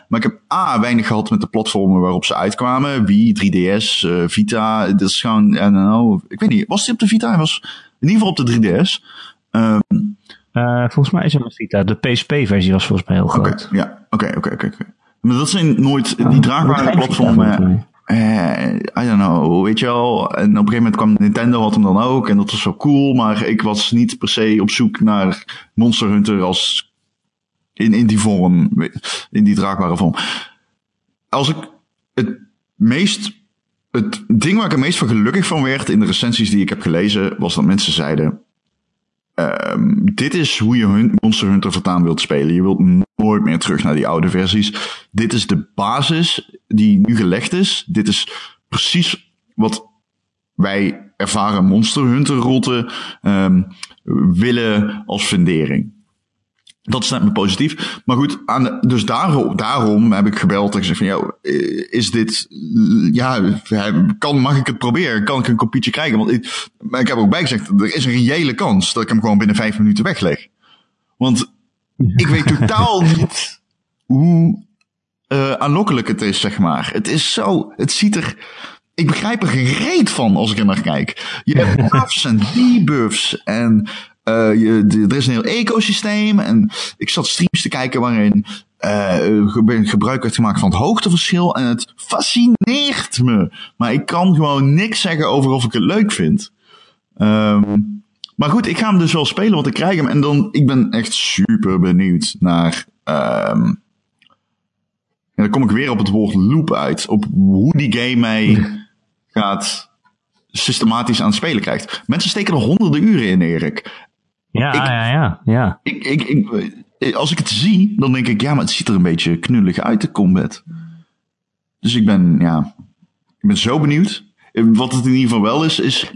maar ik heb A, weinig gehad met de platformen waarop ze uitkwamen. Wii, 3DS, uh, Vita. Dat is gewoon, I don't know. Ik weet niet, was die op de Vita? Hij was in ieder geval op de 3DS. Um, uh, volgens mij is het met Vita. De PSP-versie was volgens mij heel Oké, groot. ja, oké, oké, oké. Maar dat zijn nooit die draagbare platformen. Uh, I don't know, weet je wel. En op een gegeven moment kwam Nintendo, had hem dan ook. En dat was zo cool. Maar ik was niet per se op zoek naar Monster Hunter als in, in die vorm, in die draagbare vorm. Als ik het meest, het ding waar ik het meest van gelukkig van werd in de recensies die ik heb gelezen, was dat mensen zeiden, ehm, dit is hoe je Monster Hunter voortaan wilt spelen. Je wilt nooit meer terug naar die oude versies. Dit is de basis die nu gelegd is. Dit is precies wat wij ervaren Monster Hunter rotte ehm, willen als fundering. Dat stemt me positief. Maar goed, aan de- dus daarom, daarom heb ik gebeld en gezegd van, joh, eh, is dit, ja, kan, mag ik het proberen? Kan ik een kopietje krijgen? Want ik, maar ik heb ook bijgezegd, er is een reële kans dat ik hem gewoon binnen vijf minuten wegleg. Want ik weet totaal niet hoe eh aanlokkelijk het is, zeg maar. Het is zo, het ziet er, ik begrijp er geen reet van als ik er naar kijk. Je hebt buffs en debuffs en je, de- er is een heel ecosysteem. En ik zat streams te kijken waarin eh, ge- gebruik werd gemaakt van het hoogteverschil. En het fascineert me. Maar ik kan gewoon niks zeggen over of ik het leuk vind. Ehm, maar goed, ik ga hem dus wel spelen, want ik krijg hem. En dan, ik ben echt super benieuwd naar... ehm, en dan kom ik weer op het woord loop uit. Op hoe die game mij gaat systematisch aan het spelen krijgt. Mensen steken er honderden uren in, Erik. Ja, Ik- ja, ja, ja. Ik, ik, ik, als ik het zie, dan denk ik, ja, maar het ziet er een beetje knullig uit, de combat. Dus ik ben, ja, ik ben zo benieuwd. Wat het in ieder geval wel is, is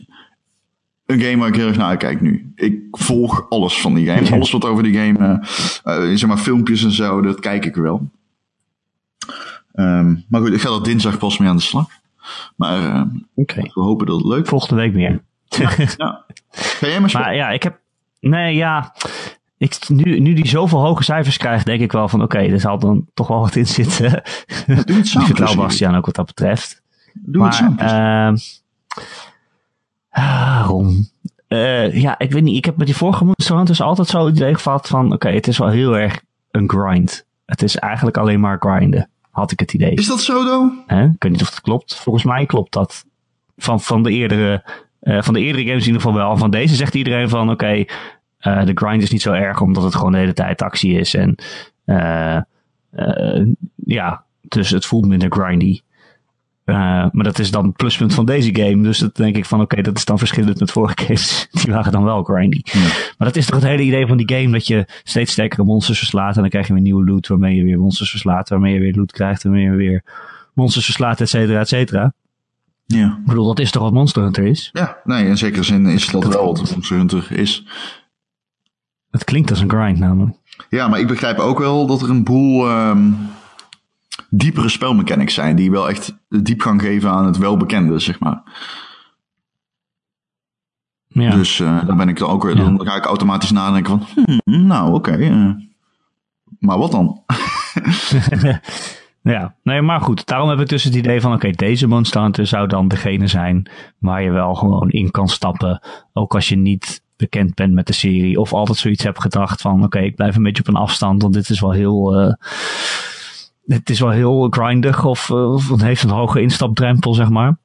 een game waar ik heel erg naar uitkijk nu. Ik volg alles van die game. Ja. Alles wat over die game, eh, eh, zeg maar filmpjes en zo, dat kijk ik wel. Ehm, maar goed, ik ga er dinsdag pas mee aan de slag. Maar eh, Oké. we hopen dat het leuk. Volgende week meer. Ja. Ga jij maar? Maar ja, ik heb. Nee, ja. Ik, nu, nu die zoveel hoge cijfers krijgt, denk ik wel van oké, er zal dan toch wel wat in zitten. Doe het Ik samen. vertrouw Chris. Bastiaan ook wat dat betreft. Doe het samen. Eh, ja, ik weet niet. Ik heb met die vorige Monster Hunters altijd zo het idee gehad van oké, het is wel heel erg een grind. Het is eigenlijk alleen maar grinden, had ik het idee. Is dat zo, though? Hè? Ik weet niet of het klopt. Volgens mij klopt dat. Van, van, de, eerdere, eh, van de eerdere games in ieder geval wel. Van deze zegt iedereen van oké, eh, de grind is niet zo erg omdat het gewoon de hele tijd actie is. En eh, ja, dus het voelt minder grindy. Maar dat is dan het pluspunt van deze game. Dus dat denk ik van oké, dat is dan verschillend met vorige games. Die waren dan wel grindy. Maar dat is toch het hele idee van die game dat je steeds sterkere monsters verslaat. En dan krijg je weer nieuwe loot waarmee je weer monsters verslaat. Waarmee je weer loot krijgt. Waarmee je weer monsters verslaat, et cetera, et cetera. Ja. Ik bedoel, dat is toch wat Monster Hunter is? Ja, nee, in zekere zin is dat wel wat Monster Hunter is. Het klinkt als een grind namelijk. Ja, maar ik begrijp ook wel dat er een boel ehm, diepere spelmechanics zijn. Die wel echt diepgang geven aan het welbekende, zeg maar. Ja. Dus eh, dan ben ik dan ook weer, Ja. dan ga ik automatisch nadenken van, hmm, nou oké, eh, maar wat dan? ja, nee, maar goed. Daarom heb ik dus het idee van, oké, deze Monster Hunter zou dan degene zijn waar je wel gewoon in kan stappen. Ook als je niet bekend bent met de serie. Of altijd zoiets hebt gedacht van, oké, ik blijf een beetje op een afstand, want dit is wel heel... eh het is wel heel grindig of, eh, of het heeft een hoge instapdrempel, zeg maar.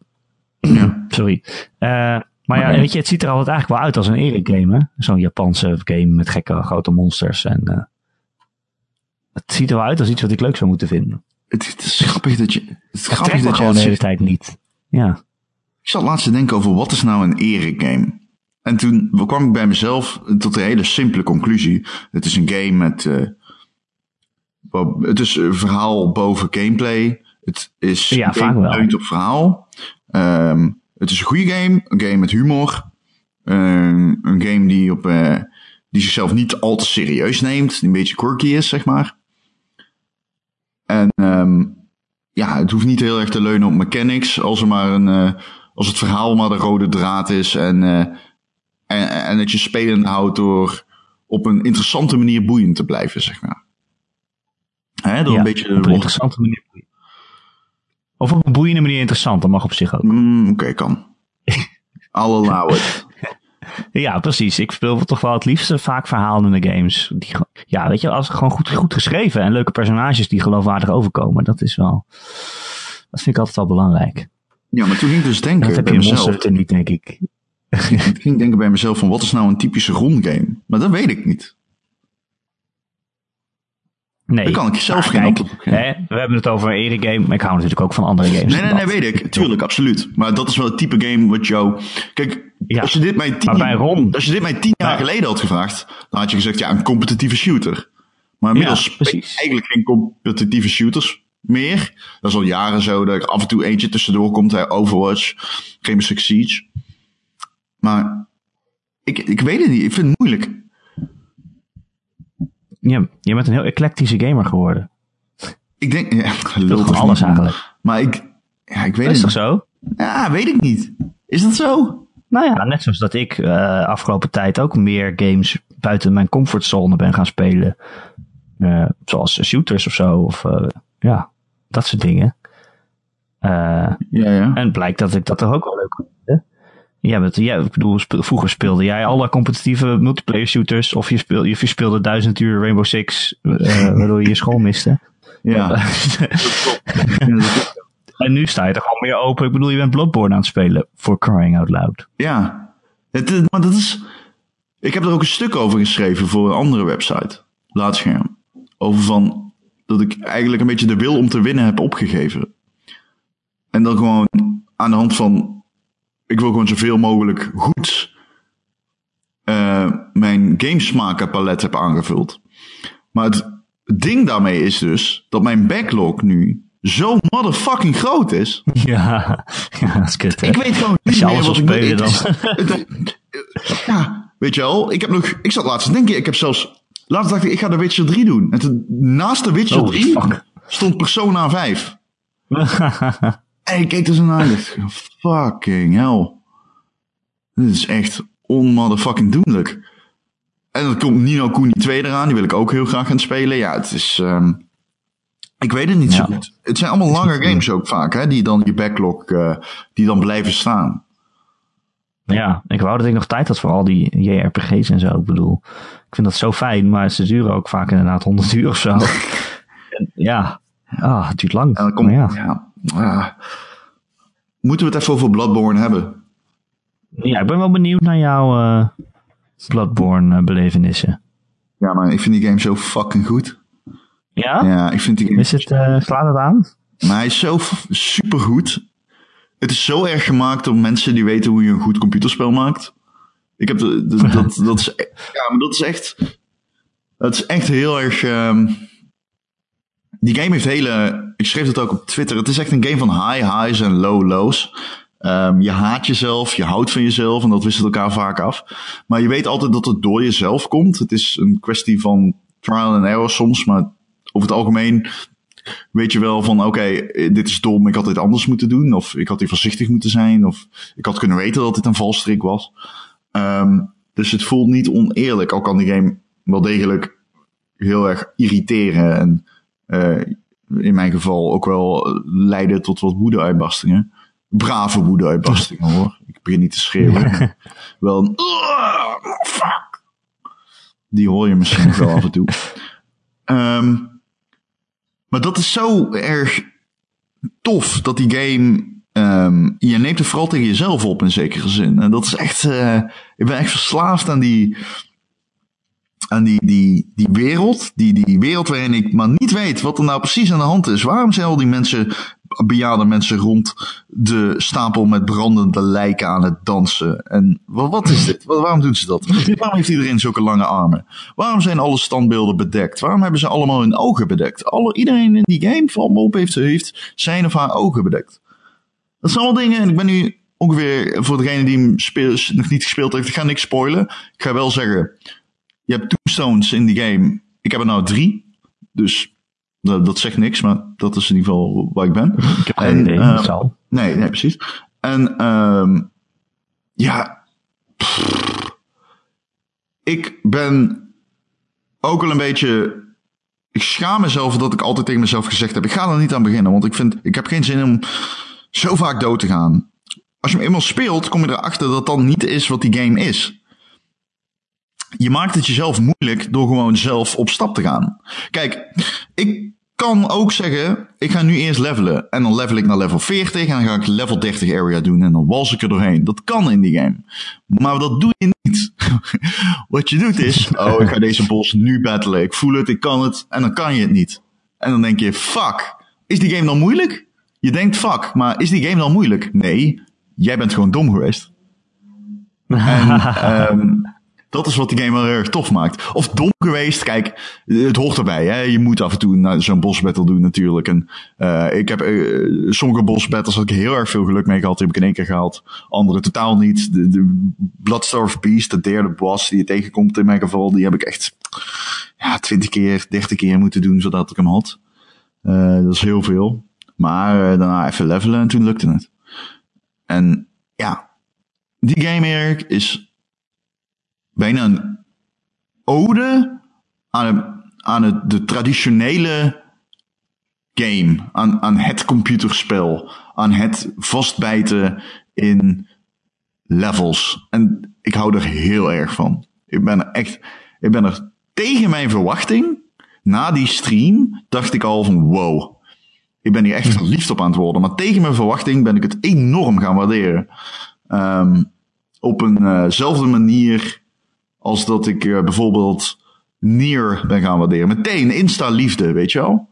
Ja. Sorry. Eh, maar ja, weet je, het ziet er altijd eigenlijk wel uit als een Erik game, hè? Zo'n Japanse game met gekke grote monsters. En eh, het ziet er wel uit als iets wat ik leuk zou moeten vinden. Het, het is grappig dat je, het is grappig dat je gewoon het de hele tijd niet. Ja. Ik zat laatst te denken over wat is nou een Erik game? En toen kwam ik bij mezelf tot een hele simpele conclusie. Het is een game met, eh, het is een verhaal boven gameplay. Het is Ja, een vaak wel. op verhaal. Ehm, het is een goede game, een game met humor. Een- een game die, op, eh, die zichzelf niet al te serieus neemt, die een beetje quirky is, zeg maar. En ehm, ja, het hoeft niet heel erg te leunen op mechanics, als er maar een, eh, als het verhaal maar de rode draad is en, eh, en, en dat je spelend houdt door op een interessante manier boeiend te blijven, zeg maar. Hè, door Ja, een beetje op een interessante manier. Of op een boeiende manier interessant, dat mag op zich ook. Mm, Oké, kan. Allow it. Ja, precies. Ik speel toch wel het liefste vaak verhalende games. Die, ja, weet je, als gewoon goed, goed geschreven en leuke personages die geloofwaardig overkomen. Dat is wel, dat vind ik altijd wel belangrijk. Ja, maar toen ging ik dus denken Dat heb bij je mezelf. Niet, denk ik. Ik ging denken bij mezelf van wat is nou een typische rondgame? Maar dat weet ik niet. Nee. Daar kan ik zelf Maar geen kijk, antwoord op geven. hè, We hebben het over een game, maar ik hou natuurlijk ook van andere games. Nee, nee, dan nee, weet ik. Tuurlijk, absoluut. Maar dat is wel het type game wat jou... Kijk, Ja, Als je dit mij tien, maar Ron... als je dit mij tien jaar Ja. geleden had gevraagd, dan had je gezegd, ja, een competitieve shooter. Maar inmiddels Ja, eigenlijk geen competitieve shooters meer. Dat is al jaren zo, dat er af en toe eentje tussendoor komt, hè, Overwatch, Rainbow Six Siege. Maar ik, ik weet het niet, ik vind het moeilijk. Ja, je bent een heel eclectische gamer geworden. Ik denk, ja, gewoon alles eigenlijk. Maar ik, ja, ik weet Dat is het toch niet. zo? Ja, weet ik niet. Is dat zo? Nou ja, net zoals dat ik eh, afgelopen tijd ook meer games buiten mijn comfortzone ben gaan spelen. Eh, zoals shooters of zo. Of eh, ja, dat soort dingen. Eh, Ja, ja. en blijkt dat ik dat toch ook wel leuk vind. Ja, bent, ja, ik bedoel, vroeger speelde jij alle competitieve multiplayer shooters. Of je, speel, je speelde duizend uur Rainbow Six, eh, waardoor je je school miste. Ja. en nu sta je toch al meer open. Ik bedoel, je bent Bloodborne aan het spelen. For crying out loud. Ja, het, is- maar dat is. Ik heb er ook een stuk over geschreven voor een andere website. Laatscherm. Over van dat ik eigenlijk een beetje de wil om te winnen heb opgegeven. En dan gewoon aan de hand van. Ik wil gewoon zoveel mogelijk goed eh, mijn gamesmakerpalet heb aangevuld. Maar het ding daarmee is dus dat mijn backlog nu zo motherfucking groot is. Ja, ja dat is kut, hè? Ik weet gewoon niet meer wat ik moet. het- ja, weet je wel. Ik heb nog, ik zat laatst te denken, ik heb zelfs, laatst dacht ik, ik ga de Witcher 3 doen. En toen, naast de Witcher Holy 3 fuck. stond Persona 5. En ik keek er zo naar en dacht, fucking hell. Dit is echt onmotherfucking doenlijk. En dan komt Nino Kuni 2 eraan, die wil ik ook heel graag gaan spelen. Ja, het is, ehm, ik weet het niet zo goed. Het zijn allemaal lange games ook vaak, hè, die dan je backlog, eh, die dan blijven staan. ja, ik wou dat ik nog tijd had voor al die JRPG's en zo. Ik bedoel, ik vind dat zo fijn, maar ze duren ook vaak inderdaad 100 uur of zo. Ja, ah, het duurt lang. En dan komt, Maar ja. ja. Moeten we het even over Bloodborne hebben? ja, ik ben wel benieuwd naar jouw eh Bloodborne eh. Ja, maar ik vind die game zo fucking goed. Ja? Ja, ik vind die Is het, eh, slaat het aan? Maar hij is zo super goed. Het is zo erg gemaakt door mensen die weten hoe je een goed computerspel maakt. Ik heb de, de- dat, dat is, e- ja, maar dat is echt, dat is echt heel erg. ehm, die game heeft hele, ik schreef het ook op Twitter. Het is echt een game van high highs en low lows. Ehm, je haat jezelf, je houdt van jezelf en dat wisselt elkaar vaak af. Maar je weet altijd dat het door jezelf komt. Het is een kwestie van trial and error soms, maar over het algemeen weet je wel van, oké, dit is dom, ik had dit anders moeten doen. Of ik had hier voorzichtig moeten zijn. Of ik had kunnen weten dat dit een valstrik was. Ehm, dus het voelt niet oneerlijk. Al kan die game wel degelijk heel erg irriteren. En eh, in mijn geval ook wel leiden tot wat woede-uitbarstingen. Brave woede-uitbarstingen hoor. Ik begin niet te schreeuwen. wel een... "Ugh, fuck. Die hoor je misschien wel af en toe. Ehm, maar dat is zo erg tof dat die game. ehm, je neemt het vooral tegen jezelf op in zekere zin. En dat is echt. eh, ik ben echt verslaafd aan die. Aan die, die, die wereld. Die, die wereld waarin ik maar niet weet wat er nou precies aan de hand is. Waarom zijn al die mensen. Bejaarde mensen rond de stapel met brandende lijken aan het dansen. En wat, is dit? Wa- Waarom doen ze dat? Waarom heeft iedereen zulke lange armen? Waarom zijn alle standbeelden bedekt? Waarom hebben ze allemaal hun ogen bedekt? Alle, iedereen in die game, me op, heeft, zijn of haar ogen bedekt. Dat zijn allemaal dingen, en ik ben nu ongeveer, voor degene die hem speel, nog niet gespeeld heeft, ik ga niks spoilen. Ik ga wel zeggen, je hebt tombstones in die game. Ik heb er nou drie, dus dat, dat zegt niks, maar dat is in ieder geval waar ik ben. Ik heb geen En, idee. eh, zal. Nee, nee, precies. En ehm ja, pff, ik ben ook wel een beetje. Ik schaam mezelf dat ik altijd tegen mezelf gezegd heb: ik ga er niet aan beginnen, want ik vind, ik heb geen zin om zo vaak dood te gaan. Als je hem eenmaal speelt, kom je erachter dat dat niet is wat die game is. Je maakt het jezelf moeilijk door gewoon zelf op stap te gaan. Kijk, ik kan ook zeggen, ik ga nu eerst levelen. En dan level ik naar level 40 en dan ga ik level 30 area doen en dan wals ik er doorheen. Dat kan in die game. Maar dat doe je niet. Wat je doet is, oh ik ga deze boss nu battlen. Ik voel het, ik kan het en dan kan je het niet. En dan denk je, fuck, is die game dan moeilijk? Je denkt fuck, maar is die game dan moeilijk? Nee, jij bent gewoon dom geweest. En ehm, dat is wat de game wel erg tof maakt. Of dom geweest, kijk, het hoort erbij. Hè? Je moet af en toe zo'n boss battle doen natuurlijk. En uh, ik heb uh, sommige boss battles had ik heel erg veel geluk mee gehad. Die heb ik in één keer gehaald. Andere totaal niet. De, de Bloodstar of Peace, de derde boss die je tegenkomt in mijn geval, die heb ik echt ja, 20 keer, 30 keer moeten doen zodat ik hem had. Uh, dat is heel veel. Maar daarna even levelen en toen lukte het. En ja, die game is bijna een ode aan, aan het, de traditionele game, aan, aan het computerspel, aan het vastbijten in levels. En ik hou er heel erg van. Ik ben er echt, ik ben er tegen mijn verwachting, na die stream, dacht ik al van wow. Ik ben hier echt verliefd op aan het worden. Maar tegen mijn verwachting ben ik het enorm gaan waarderen. Um, op eenzelfde uh manier als dat ik uh, bijvoorbeeld Nier ben gaan waarderen. Meteen insta-liefde, weet je wel?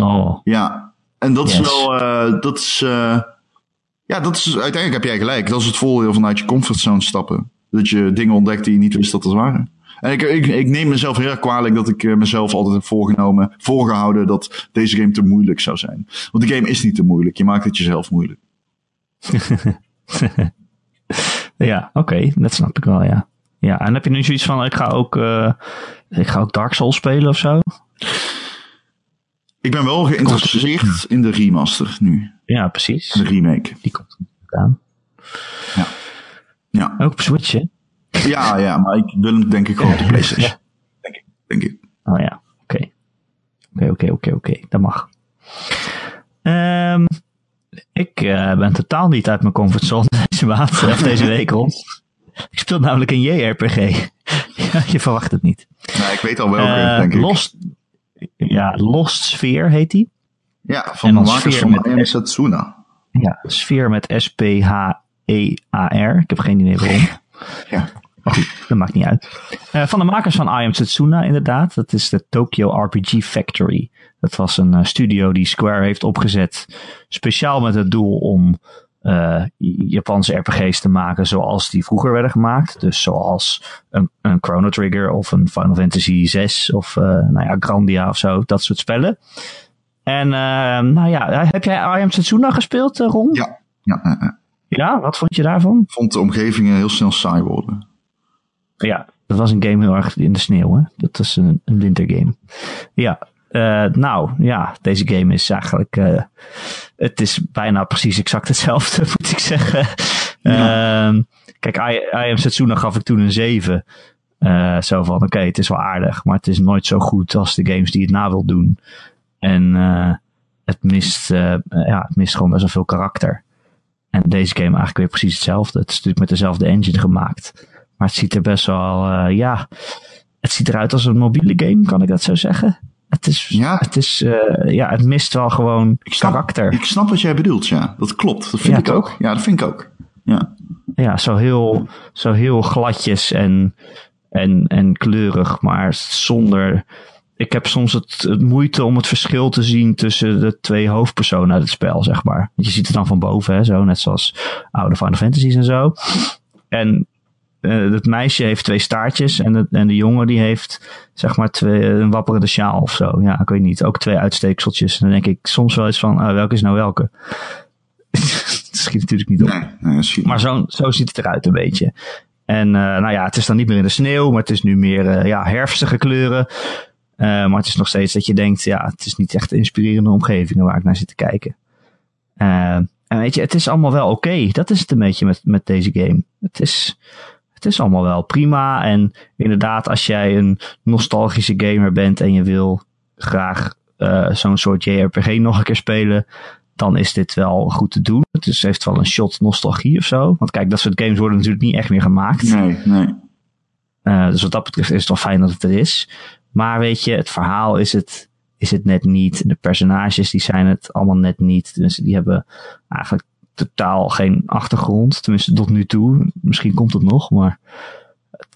Oh. Ja. En dat yes. is wel, uh, dat is, uh, ja, dat is, uiteindelijk heb jij gelijk. Dat is het voordeel vanuit je comfortzone stappen. Dat je dingen ontdekt die je niet wist dat er waren. En ik, ik, ik neem mezelf heel erg kwalijk dat ik mezelf altijd heb voorgenomen, voorgehouden dat deze game te moeilijk zou zijn. Want de game is niet te moeilijk. Je maakt het jezelf moeilijk. ja, oké. Okay, dat snap ik wel, ja. Ja, en heb je nu zoiets van, ik ga ook, uh, ik ga ook Dark Souls spelen of zo? Ik ben wel geïnteresseerd in de remaster nu. Ja, precies. De remake. Die komt aan. Ja. ja. Ook op Switch, hè? Ja, ja, maar ik wil hem denk ik gewoon op de PlayStation. Denk ik. Denk ik. Oh ja, oké. Oké, oké, oké, oké. Dat mag. Um, ik uh, ben totaal niet uit mijn comfortzone deze maand, of deze week rond. Ik speel namelijk een JRPG. je verwacht het niet. Nou, ik weet al welke, uh, denk ik. Lost, ja, Lost Sphere heet die. Ja, van de makers van met I Setsuna. Ja, Sphere met S-P-H-E-A-R. Ik heb geen idee waarom. ja. Maar goed, dat maakt niet uit. Uh, van de makers van I Am Setsuna, inderdaad. Dat is de Tokyo RPG Factory. Dat was een uh, studio die Square heeft opgezet. Speciaal met het doel om uh, Japanse RPG's te maken zoals die vroeger werden gemaakt. Dus zoals een, een Chrono Trigger of een Final Fantasy 6 of uh, nou ja, Grandia of zo. Dat soort spellen. En uh, nou ja, heb jij I Am Setsuna gespeeld, Ron? Ja. Ja, ja. ja, wat vond je daarvan? Ik vond de omgevingen heel snel saai worden. Ja, dat was een game heel erg in de sneeuw. Hè? Dat was een, een wintergame. Ja, uh, nou ja, deze game is eigenlijk. Uh, het is bijna precies exact hetzelfde, moet ik zeggen. Ja. Uh, kijk, I, I Am Setsuna gaf ik toen een 7. Uh, zo van, oké, okay, het is wel aardig, maar het is nooit zo goed als de games die het na wil doen. En het, mist, ja, het mist gewoon best wel veel karakter. En deze game eigenlijk weer precies hetzelfde. Het is natuurlijk met dezelfde engine gemaakt. Maar het ziet er best wel, ja, het ziet eruit als een mobiele game, kan ik dat zo zeggen? Het is, ja. het, is uh, ja, het mist wel gewoon ik snap, karakter. Ik snap wat jij bedoelt, ja. Dat klopt. Dat vind ja, ik toch? ook. Ja, dat vind ik ook. Ja, ja zo, heel, zo heel gladjes en, en, en kleurig, maar zonder. Ik heb soms het, het, moeite om het verschil te zien tussen de twee hoofdpersonen uit het spel, zeg maar. Je ziet het dan van boven, hè, zo, net zoals oude Final Fantasies en zo. En het meisje heeft twee staartjes en de, en de jongen die heeft zeg maar twee, een wapperende sjaal of zo. Ja, ik weet niet. Ook twee uitsteekseltjes. En dan denk ik soms wel eens van, uh, welke is nou welke? dat schiet natuurlijk niet op. Nee, nee, maar zo, zo ziet het eruit een beetje. En uh, nou ja, het is dan niet meer in de sneeuw, maar het is nu meer uh, ja, herfstige kleuren. Uh, maar het is nog steeds dat je denkt, ja, het is niet echt inspirerende omgevingen waar ik naar zit te kijken. En weet je, het is allemaal wel oké. Okay. Dat is het een beetje met, met deze game. Het is, het is allemaal wel prima. En inderdaad, als jij een nostalgische gamer bent en je wil graag uh, zo'n soort JRPG nog een keer spelen, dan is dit wel goed te doen. Het is, heeft wel een shot nostalgie of zo. Want kijk, dat soort games worden natuurlijk niet echt meer gemaakt. Nee, nee. Uh, dus wat dat betreft is het wel fijn dat het er is. Maar weet je, het verhaal is het, is het net niet. De personages die zijn het allemaal net niet. Dus die hebben eigenlijk totaal geen achtergrond. Tenminste, tot nu toe. Misschien komt het nog, maar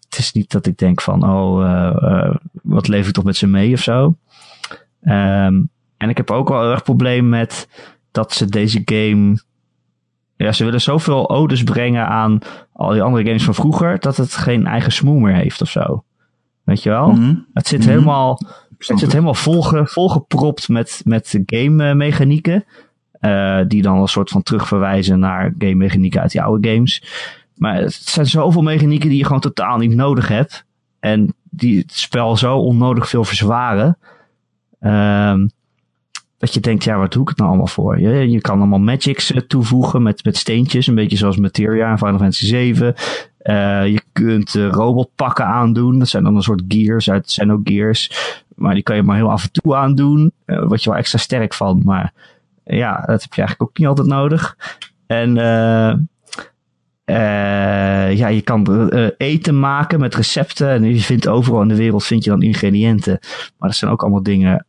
het is niet dat ik denk van, oh, uh, uh, wat leef ik toch met ze mee of zo. Um, en ik heb ook wel erg probleem met dat ze deze game ja, ze willen zoveel odes brengen aan al die andere games van vroeger, dat het geen eigen smoel meer heeft of zo. Weet je wel? Mhm. Het zit Mhm. helemaal, het zit helemaal volge, volgepropt met, met game mechanieken. Eh, die dan een soort van terugverwijzen naar game mechanieken uit die oude games. Maar het zijn zoveel mechanieken die je gewoon totaal niet nodig hebt. En die het spel zo onnodig veel verzwaren. ehm, dat je denkt, ja, wat doe ik het nou allemaal voor? Je, je kan allemaal magics eh, toevoegen met, met steentjes. Een beetje zoals Materia in Final Fantasy 7. Eh, je kunt robotpakken aandoen. Dat zijn dan een soort gears uit Xenogears. Maar die kan je maar heel af en toe aandoen. Eh word je wel extra sterk van. Maar ja, dat heb je eigenlijk ook niet altijd nodig. En eh eh, ja, je kan eh, eten maken met recepten. En je vindt overal in de wereld vind je dan ingrediënten. Maar dat zijn ook allemaal dingen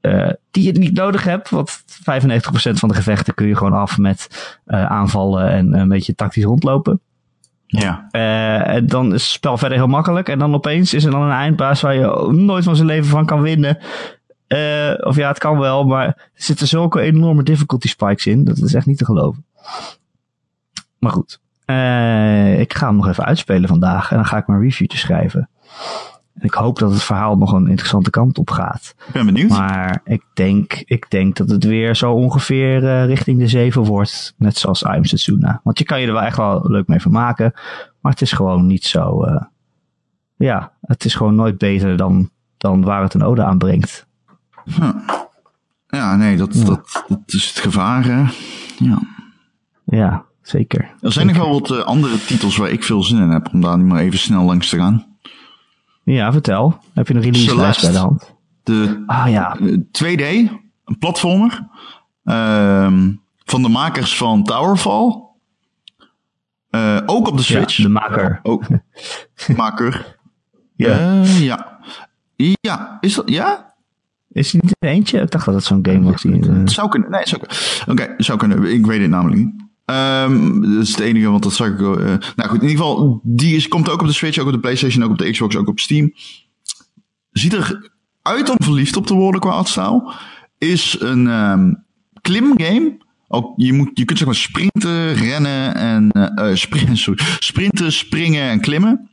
eh, die je niet nodig hebt. Want 95% van de gevechten kun je gewoon af met eh, aanvallen en een beetje tactisch rondlopen. Ja. Eh, en dan is het spel verder heel makkelijk. En dan opeens is er dan een eindbaas waar je nooit van zijn leven van kan winnen. Eh, of ja, het kan wel, maar er zitten zulke enorme difficulty spikes in. Dat is echt niet te geloven. Maar goed. Eh, ik ga hem nog even uitspelen vandaag. En dan ga ik mijn reviewtje schrijven. En ik hoop dat het verhaal nog een interessante kant op gaat. Ik ben benieuwd. Maar ik denk, ik denk dat het weer zo ongeveer eh, richting de 7 wordt. Net zoals I'm Setsuna. Want je kan je er wel echt wel leuk mee vermaken. Maar het is gewoon niet zo. ja, het is gewoon nooit beter dan, dan waar het een ode aanbrengt. Ja, nee, dat, Dat, dat is het gevaar. hè. Ja. Ja, zeker. Er zijn nog wel wat eh, andere titels waar ik veel zin in heb om daar nu maar even snel langs te gaan. Ja, vertel. Heb je een release lijst bij de hand? De Ah ja, eh, 2D, een platformer. ehm, van de makers van Towerfall. Eh, ook op de ja Switch. de maker. Ook. maker. Ja. Eh, ja. Ja, is dat, ja? Is het niet er eentje? Ik dacht dat het zo'n game was. Die, eh, Het zou kunnen. Nee, het zou kunnen. Oké, zou kunnen. Ik weet het namelijk niet. Ehm, dat is het enige, want dat zag ik. eh, nou goed, in ieder geval, die is, komt ook op de Switch, ook op de PlayStation, ook op de Xbox, ook op Steam. Ziet er uit om verliefd op te worden qua artstyle. Is een ehm klimgame. Ook, je, moet, je kunt zeg maar sprinten, rennen en eh, sprinten, sorry, sprinten, springen en klimmen.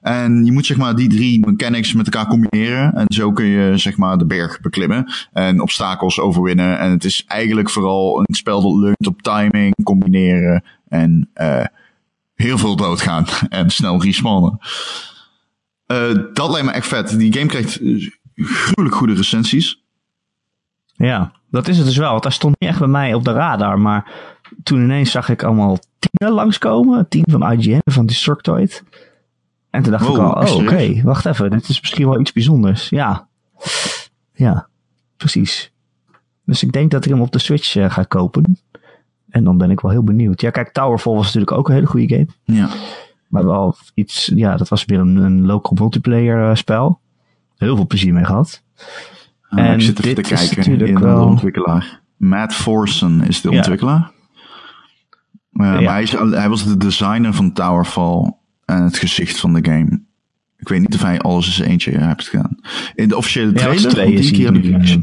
En je moet zeg maar die drie mechanics met elkaar combineren. En zo kun je zeg maar de berg beklimmen. En obstakels overwinnen. En het is eigenlijk vooral een spel dat leunt op timing, combineren. En eh heel veel doodgaan. En snel respawnen. Eh dat lijkt me echt vet. Die game krijgt eh, gruwelijk goede recensies. Ja, dat is het dus wel. Want hij stond niet echt bij mij op de radar. Maar toen ineens zag ik allemaal tienen langskomen. Tien van IGN, van Destructoid. En toen dacht Wow, ik al, oh oké, wacht even. Dit is misschien wel iets bijzonders. Ja, ja, precies. Dus ik denk dat ik hem op de Switch eh, ga kopen. En dan ben ik wel heel benieuwd. Ja, kijk, Towerfall was natuurlijk ook een hele goede game. Ja. Maar wel iets, ja, dat was weer een, een local multiplayer eh, spel. Heel veel plezier mee gehad. Ah, En ik zit even dit te is kijken natuurlijk in wel- de ontwikkelaar. Matt Forsen is de Ja. ontwikkelaar. Eh, Maar hij, is, hij was de designer van Towerfall en het gezicht van de game. Ik weet niet of hij alles in zijn eentje heeft gedaan. In de officiële Ja, trailer, is die keer heb ik eh,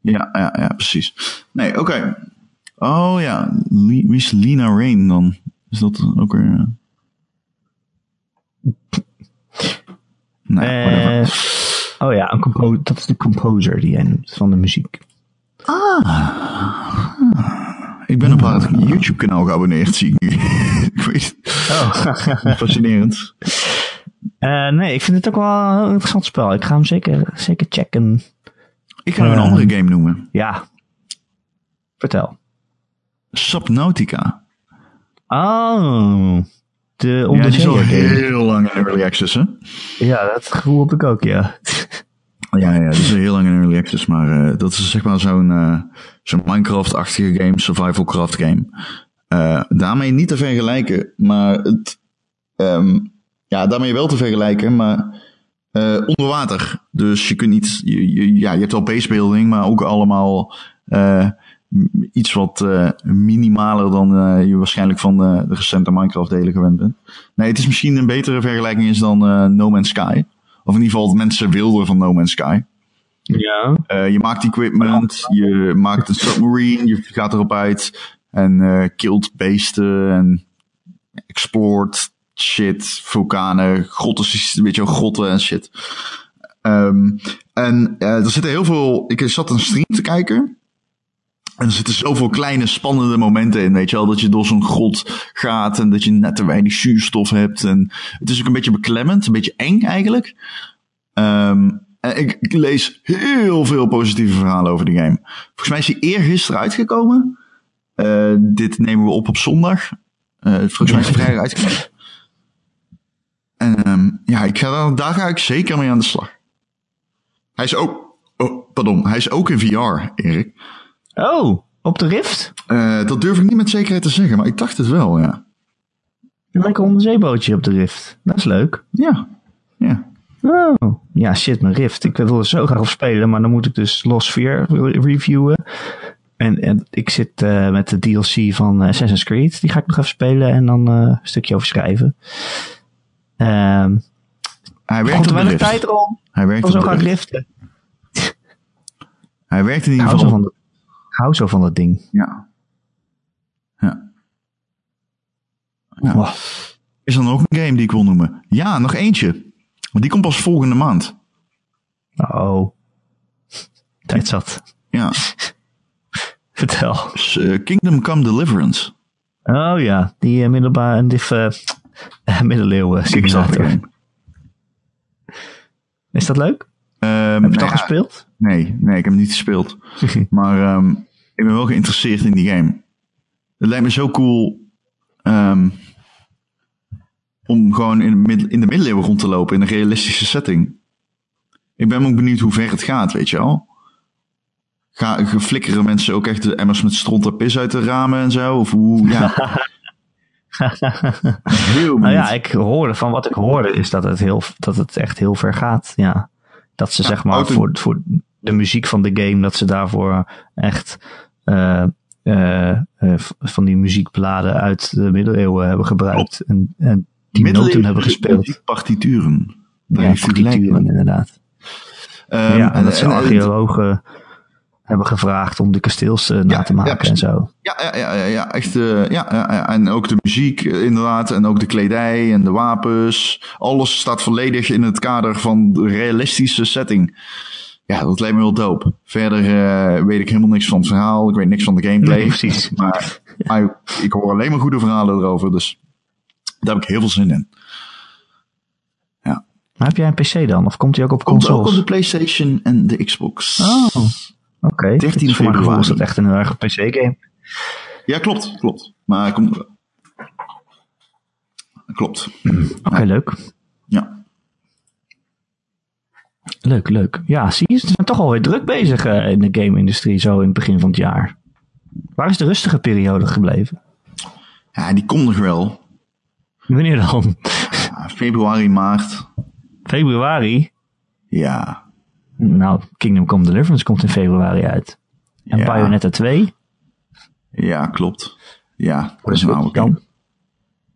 Ja, ja, ja, precies. Nee, oké. Oh ja, wie is Lina Rain dan? Is dat ook weer... Nee, whatever. Eh, oh ja, een compo- dat is de composer die jij noemt van de muziek. Ik ben op haar YouTube-kanaal geabonneerd, zie ik nu. Het. Fascinerend. Eh, nee, ik vind het ook wel een heel interessant spel. Ik ga hem zeker, zeker checken. Ik ga nog een Eh. andere game noemen. Ja. Vertel. Subnautica. Oh. De Ja, die is al heel lang in early access, hè? Ja, dat gevoel heb ik ook, ja. Ja, ja, die is heel lang in early access, maar eh, dat is zeg maar zo'n zo'n Minecraft-achtige game, survival craft game. Eh, daarmee niet te vergelijken, maar het, ehm, ja, daarmee wel te vergelijken, maar eh, onder water. Dus je kunt niet, je, je- ja, je hebt wel basebuilding, maar ook allemaal eh, m- iets wat minimaler dan je waarschijnlijk van de, de recente Minecraft-delen gewend bent. Nee, het is misschien een betere vergelijking is dan No Man's Sky. Of in ieder geval het mensen wilden van No Man's Sky. Ja. Je maakt equipment, je maakt een submarine, je gaat erop uit. En eh killed beesten en explored shit, vulkanen, grotten, weet je wel, grotten en shit. Ehm, en eh, er zitten heel veel, ik zat een stream te kijken. En er zitten zoveel kleine spannende momenten in, weet je wel. Dat je door zo'n grot gaat en dat je net te weinig zuurstof hebt. En het is ook een beetje beklemmend, een beetje eng eigenlijk. Ehm, en ik, lees heel veel positieve verhalen over de game. Volgens mij is hij eergisteren uitgekomen. Eh, dit nemen we op op zondag. Eh, volgens mij is vrijdag uitgekomen. En ja, ik ga daar, daar ga ik zeker mee aan de slag. Hij is ook, oh, pardon, hij is ook in VR, Erik. Oh, op de Rift? Eh, dat durf ik niet met zekerheid te zeggen, maar ik dacht het wel, ja. Een lekker onderzeebootje op de Rift. Dat is leuk. Ja, ja. Oh, ja, shit, mijn Rift. Ik wil er zo graag op spelen, maar dan moet ik dus Lost 4 re- reviewen. En, en ik zit eh, met de DLC van eh, Assassin's Creed. Die ga ik nog even spelen en dan eh, een stukje over schrijven. Ehm Hij werkt op er de wel een tijd rond. Hij werkt wil op zo Rift. riften. Hij werkt in ieder geval. hou zo van dat ding. Ja. Ja. Ja. Wow. Is er nog een game die ik wil noemen? Ja, nog eentje. Maar die komt pas volgende maand. Oh. Tijd zat. Ja. Vertel. Eh, Kingdom Come Deliverance. Oh ja, die uh, middelbare en eh, eh, middeleeuwen Kickstarter simulator. Is dat leuk? Ehm, Heb je nou ja, gespeeld? Nee, nee, ik heb hem niet gespeeld. maar ehm, ik ben wel geïnteresseerd in die game. Het lijkt me zo cool ehm, om gewoon in, middel- in de middeleeuwen rond te lopen in een realistische setting. Ik ben ook benieuwd hoe ver het gaat, weet je wel. Ga, flikkeren mensen ook echt de emmers met stront en pis uit de ramen en zo? Of hoe, ja. Heel. Nou ja, ik hoorde van wat ik hoorde is dat het, heel, dat het echt heel ver gaat. Ja. Dat ze zeg maar auto- voor, voor de muziek van de game, dat ze daarvoor echt eh, eh, eh, van die muziekbladen uit de middeleeuwen hebben gebruikt. En, en die noten hebben gespeeld. Partituren. Daar Ja, partituren inderdaad. Ehm, ja, en dat en- en- archeologen hebben gevraagd om de kasteels eh, na Ja, te ja, maken en zo. Ja, ja, ja, ja, echt. eh, ja, en ook de muziek, eh, inderdaad. En ook de kledij en de wapens. Alles staat volledig in het kader van de realistische setting. Ja, dat lijkt me wel dope. Verder weet ik helemaal niks van het verhaal. Ik weet niks van de gameplay. Nee, precies. Maar, maar ik hoor alleen maar goede verhalen erover. Dus daar heb ik heel veel zin in. Maar heb jij een PC dan? Of komt hij ook op Komt ook consoles? op de PlayStation en de Xbox. Oh, oké. 13 Voor mijn gevoel is dat februari. echt een heel erg PC-game. Ja, klopt, klopt. Maar komt. Klopt. Oké, leuk. Ja. Leuk, leuk. Ja, zie je, ze zijn toch alweer druk bezig eh, in de game-industrie zo in het begin van het jaar. Waar is de rustige periode gebleven? ja, die komt nog wel. Wanneer dan? Ja, februari, maart. Februari? Ja. Nou, Kingdom Come Deliverance komt in februari uit. En Ja. Bayonetta 2? Ja, klopt. Ja, dat is een oude.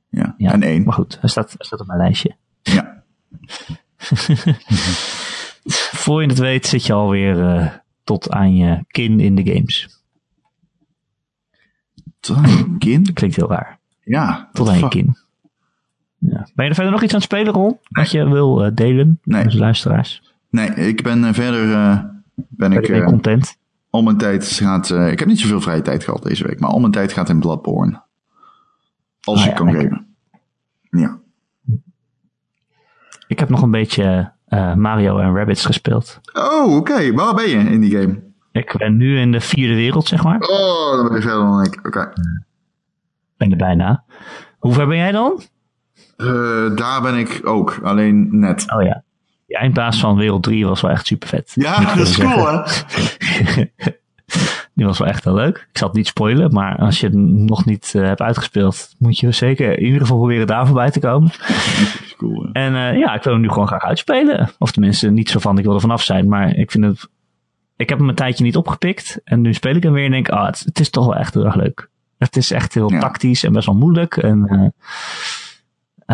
Ja. Ja, En één. Maar goed, hij staat, hij staat op mijn lijstje. Ja. Voor je het weet zit je alweer eh, tot aan je kin in de games. Kind? Klinkt heel raar. Ja. Tot aan je kin. Ja. Ben je er verder nog iets aan het spelen, Ron? Wat je wil eh, delen Nee. met de luisteraars? Nee, ik ben eh, verder. eh, ben ik. weer eh, content? al mijn tijd gaat. ik heb niet zoveel vrije tijd gehad deze week, maar al mijn tijd gaat in Bloodborne. Als Ah, ik ja, kan gamen. Ja. Ik heb nog een beetje Mario en Rabbids gespeeld. Oh, oké. Waar ben je in die game? Ik ben nu in de vierde wereld, zeg maar. Oh, dan ben je verder dan ik. Oké. Ben er bijna. Hoe ver ben jij dan? Daar ben ik ook, alleen net. Oh ja. Die eindbaas van wereld 3 was wel echt super vet. Ja, dat is cool, hè? Die was wel echt heel leuk. Ik zal het niet spoilen, maar als je het nog niet eh, hebt uitgespeeld, moet je zeker in ieder geval proberen daar voorbij te komen. Cool? En eh, ja, ik wil hem nu gewoon graag uitspelen. Of tenminste, niet zo van ik wil er vanaf zijn, maar ik vind het. Ik heb hem een tijdje niet opgepikt en nu speel ik hem weer en denk, ah, het, het is toch wel echt heel erg leuk. Het is echt heel Ja. tactisch en best wel moeilijk. En eh,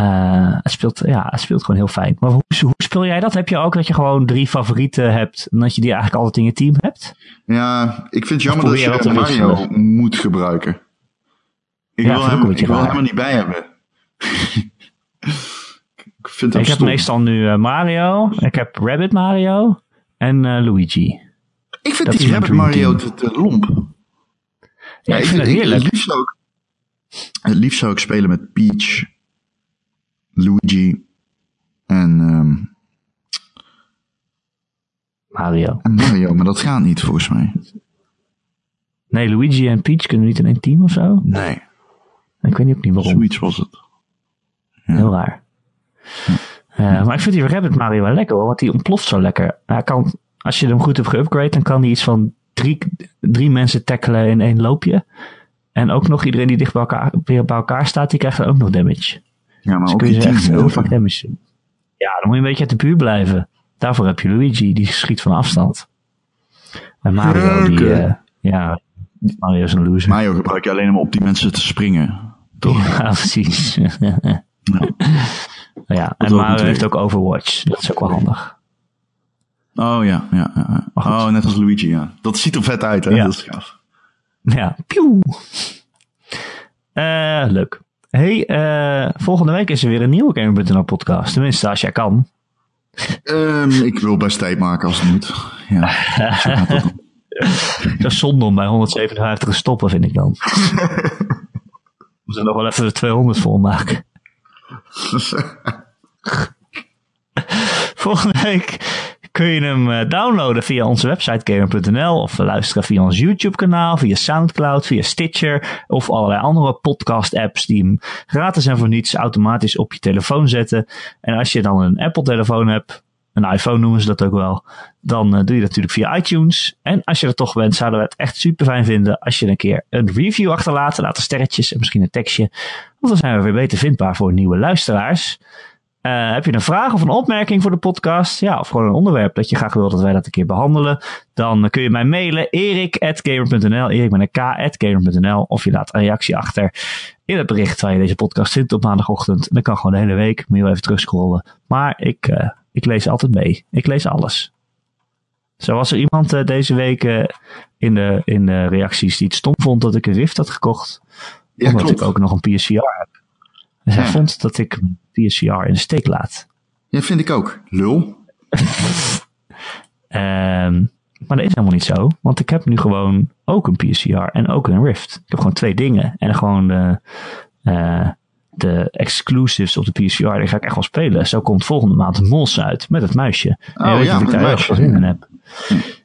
eh, het, speelt, ja, het speelt gewoon heel fijn. Maar hoe, hoe speel jij dat? Heb je ook dat je gewoon drie favorieten hebt en dat je die eigenlijk altijd in je team hebt? Ja, ik vind het jammer dat je Mario wisselen? moet gebruiken. Ik Ja, wil ook hem, ik wil raar. hem er niet bij hebben. ik vind Ik heb stom. meestal nu eh, Mario, ik heb Rabbit Mario en eh, Luigi. Ik vind dat die Rabbit Mario te, te lomp. Ja, ik vind het heerlijk. Het liefst, het liefst zou ik spelen met Peach, Luigi en, ehm, Mario. en Mario, maar dat gaat niet volgens mij. Nee, Luigi en Peach kunnen niet in één team of zo? Nee, Ik weet niet ook niet waarom. zoiets was het. Heel raar. Eh, maar ik vind die Rabbit Mario wel lekker hoor, want die ontploft zo lekker. Hij kan, als je hem goed hebt geupgrade, dan kan hij iets van drie, drie mensen tackelen in één loopje. En ook nog iedereen die dicht bij elkaar, weer bij elkaar staat, die krijgt dan ook nog damage. Ja, maar Dus ook kun je echt heel vaak damage doen. Ja, dan moet je een beetje uit de buurt blijven. Daarvoor heb je Luigi, die schiet van afstand. En Mario, die, eh, ja, Mario is een loser. Mario gebruik je alleen maar op die mensen te springen. Toch? Ja, precies. ja, en ook Mario heeft ook Overwatch. Dat is ook wel handig. Oh ja, ja, ja. ja. Oh, net als Luigi, ja. Dat ziet er vet uit, hè? Ja. Dat is gaaf. Ja, pieuw. Eh, leuk. Hey, eh, volgende week is er weer een nieuwe Gamer.nl podcast. Tenminste, als jij kan. Ehm, ik wil best tijd maken als het moet. Ja, dat is zonde om bij 157 te stoppen, vind ik dan. We moeten nog wel even de 200 volmaken. Volgende week kun je hem eh, downloaden via onze website gamer.nl of luisteren via ons YouTube kanaal, via Soundcloud, via Stitcher of allerlei andere podcast apps die hem gratis en voor niets automatisch op je telefoon zetten. En als je dan een Apple telefoon hebt, een iPhone noemen ze dat ook wel, dan eh, doe je dat natuurlijk via iTunes. En als je er toch bent, zouden we het echt super fijn vinden als je een keer een review achterlaat, laat sterretjes en misschien een tekstje. Want dan zijn we weer beter vindbaar voor nieuwe luisteraars. Eh, heb je een vraag of een opmerking voor de podcast? Ja, of gewoon een onderwerp dat je graag wil dat wij dat een keer behandelen? Dan kun je mij mailen erik.gamer.nl, erik met een k.gamer.nl of je laat een reactie achter in het bericht waar je deze podcast vindt op maandagochtend. En dat kan gewoon de hele week, moet je wel even terugscrollen. Maar ik, eh, ik lees altijd mee. Ik lees alles. Zo was er iemand eh, deze week in, de, in de reacties die het stom vond dat ik een Rift had gekocht. Ja, omdat klopt. ik ook nog een PSVR heb. Dus hij Ja. vond dat ik mijn PSVR in de steek laat. Ja, vind ik ook. Lul. Ehm, maar dat is helemaal niet zo, want ik heb nu gewoon ook een PSVR en ook een Rift. Ik heb gewoon twee dingen en gewoon de, eh, de exclusives op de PSVR, die ga ik echt wel spelen. Zo komt volgende maand een Mols uit met het muisje. En je Oh weet ja, dat ik daar heel veel zin in heb.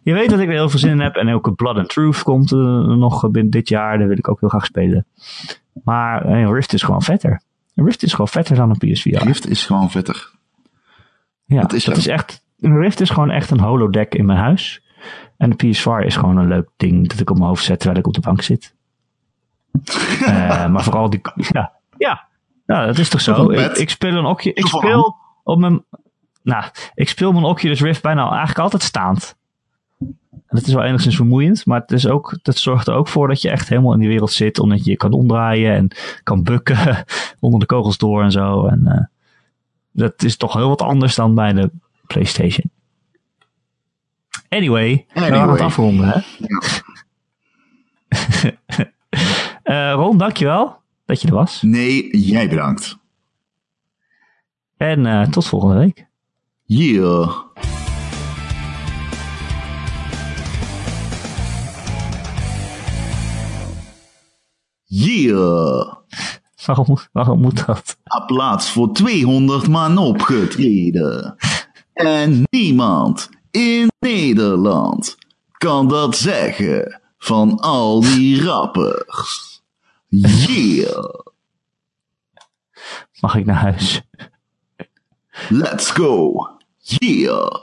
Je weet dat ik er heel veel zin in heb en ook Blood and Truth komt eh, nog binnen dit jaar, daar wil ik ook heel graag spelen. Maar eh, Rift is gewoon vetter. Rift is gewoon vetter dan een PSVR. Rift is gewoon vetter. Ja, Dat is dat zo. is echt. Een Rift is gewoon echt een holodeck in mijn huis. En de PS4 is gewoon een leuk ding dat ik op mijn hoofd zet terwijl ik op de bank zit. Eh, maar vooral die. Ja, ja, ja dat is toch zo. een Ik, speel een okje. Ik een speel op mijn. Nou, ik speel mijn Oculus Rift bijna eigenlijk altijd staand. En dat is wel enigszins vermoeiend, maar het is ook, dat zorgt er ook voor dat je echt helemaal in die wereld zit, omdat je je kan omdraaien en kan bukken onder de kogels door en zo. En eh, dat is toch heel wat anders dan bij de PlayStation. Anyway, we gaan het Anyway. afronden, hè? Eh, Ron, dankjewel dat je er was. Nee, jij bedankt. En eh, tot volgende week. Yeah. Yeah. Waarom, waarom moet dat? Op plaats voor 200 man opgetreden. En niemand in Nederland kan dat zeggen van al die rappers. Yeah. Mag ik naar huis? Let's go. Yeah.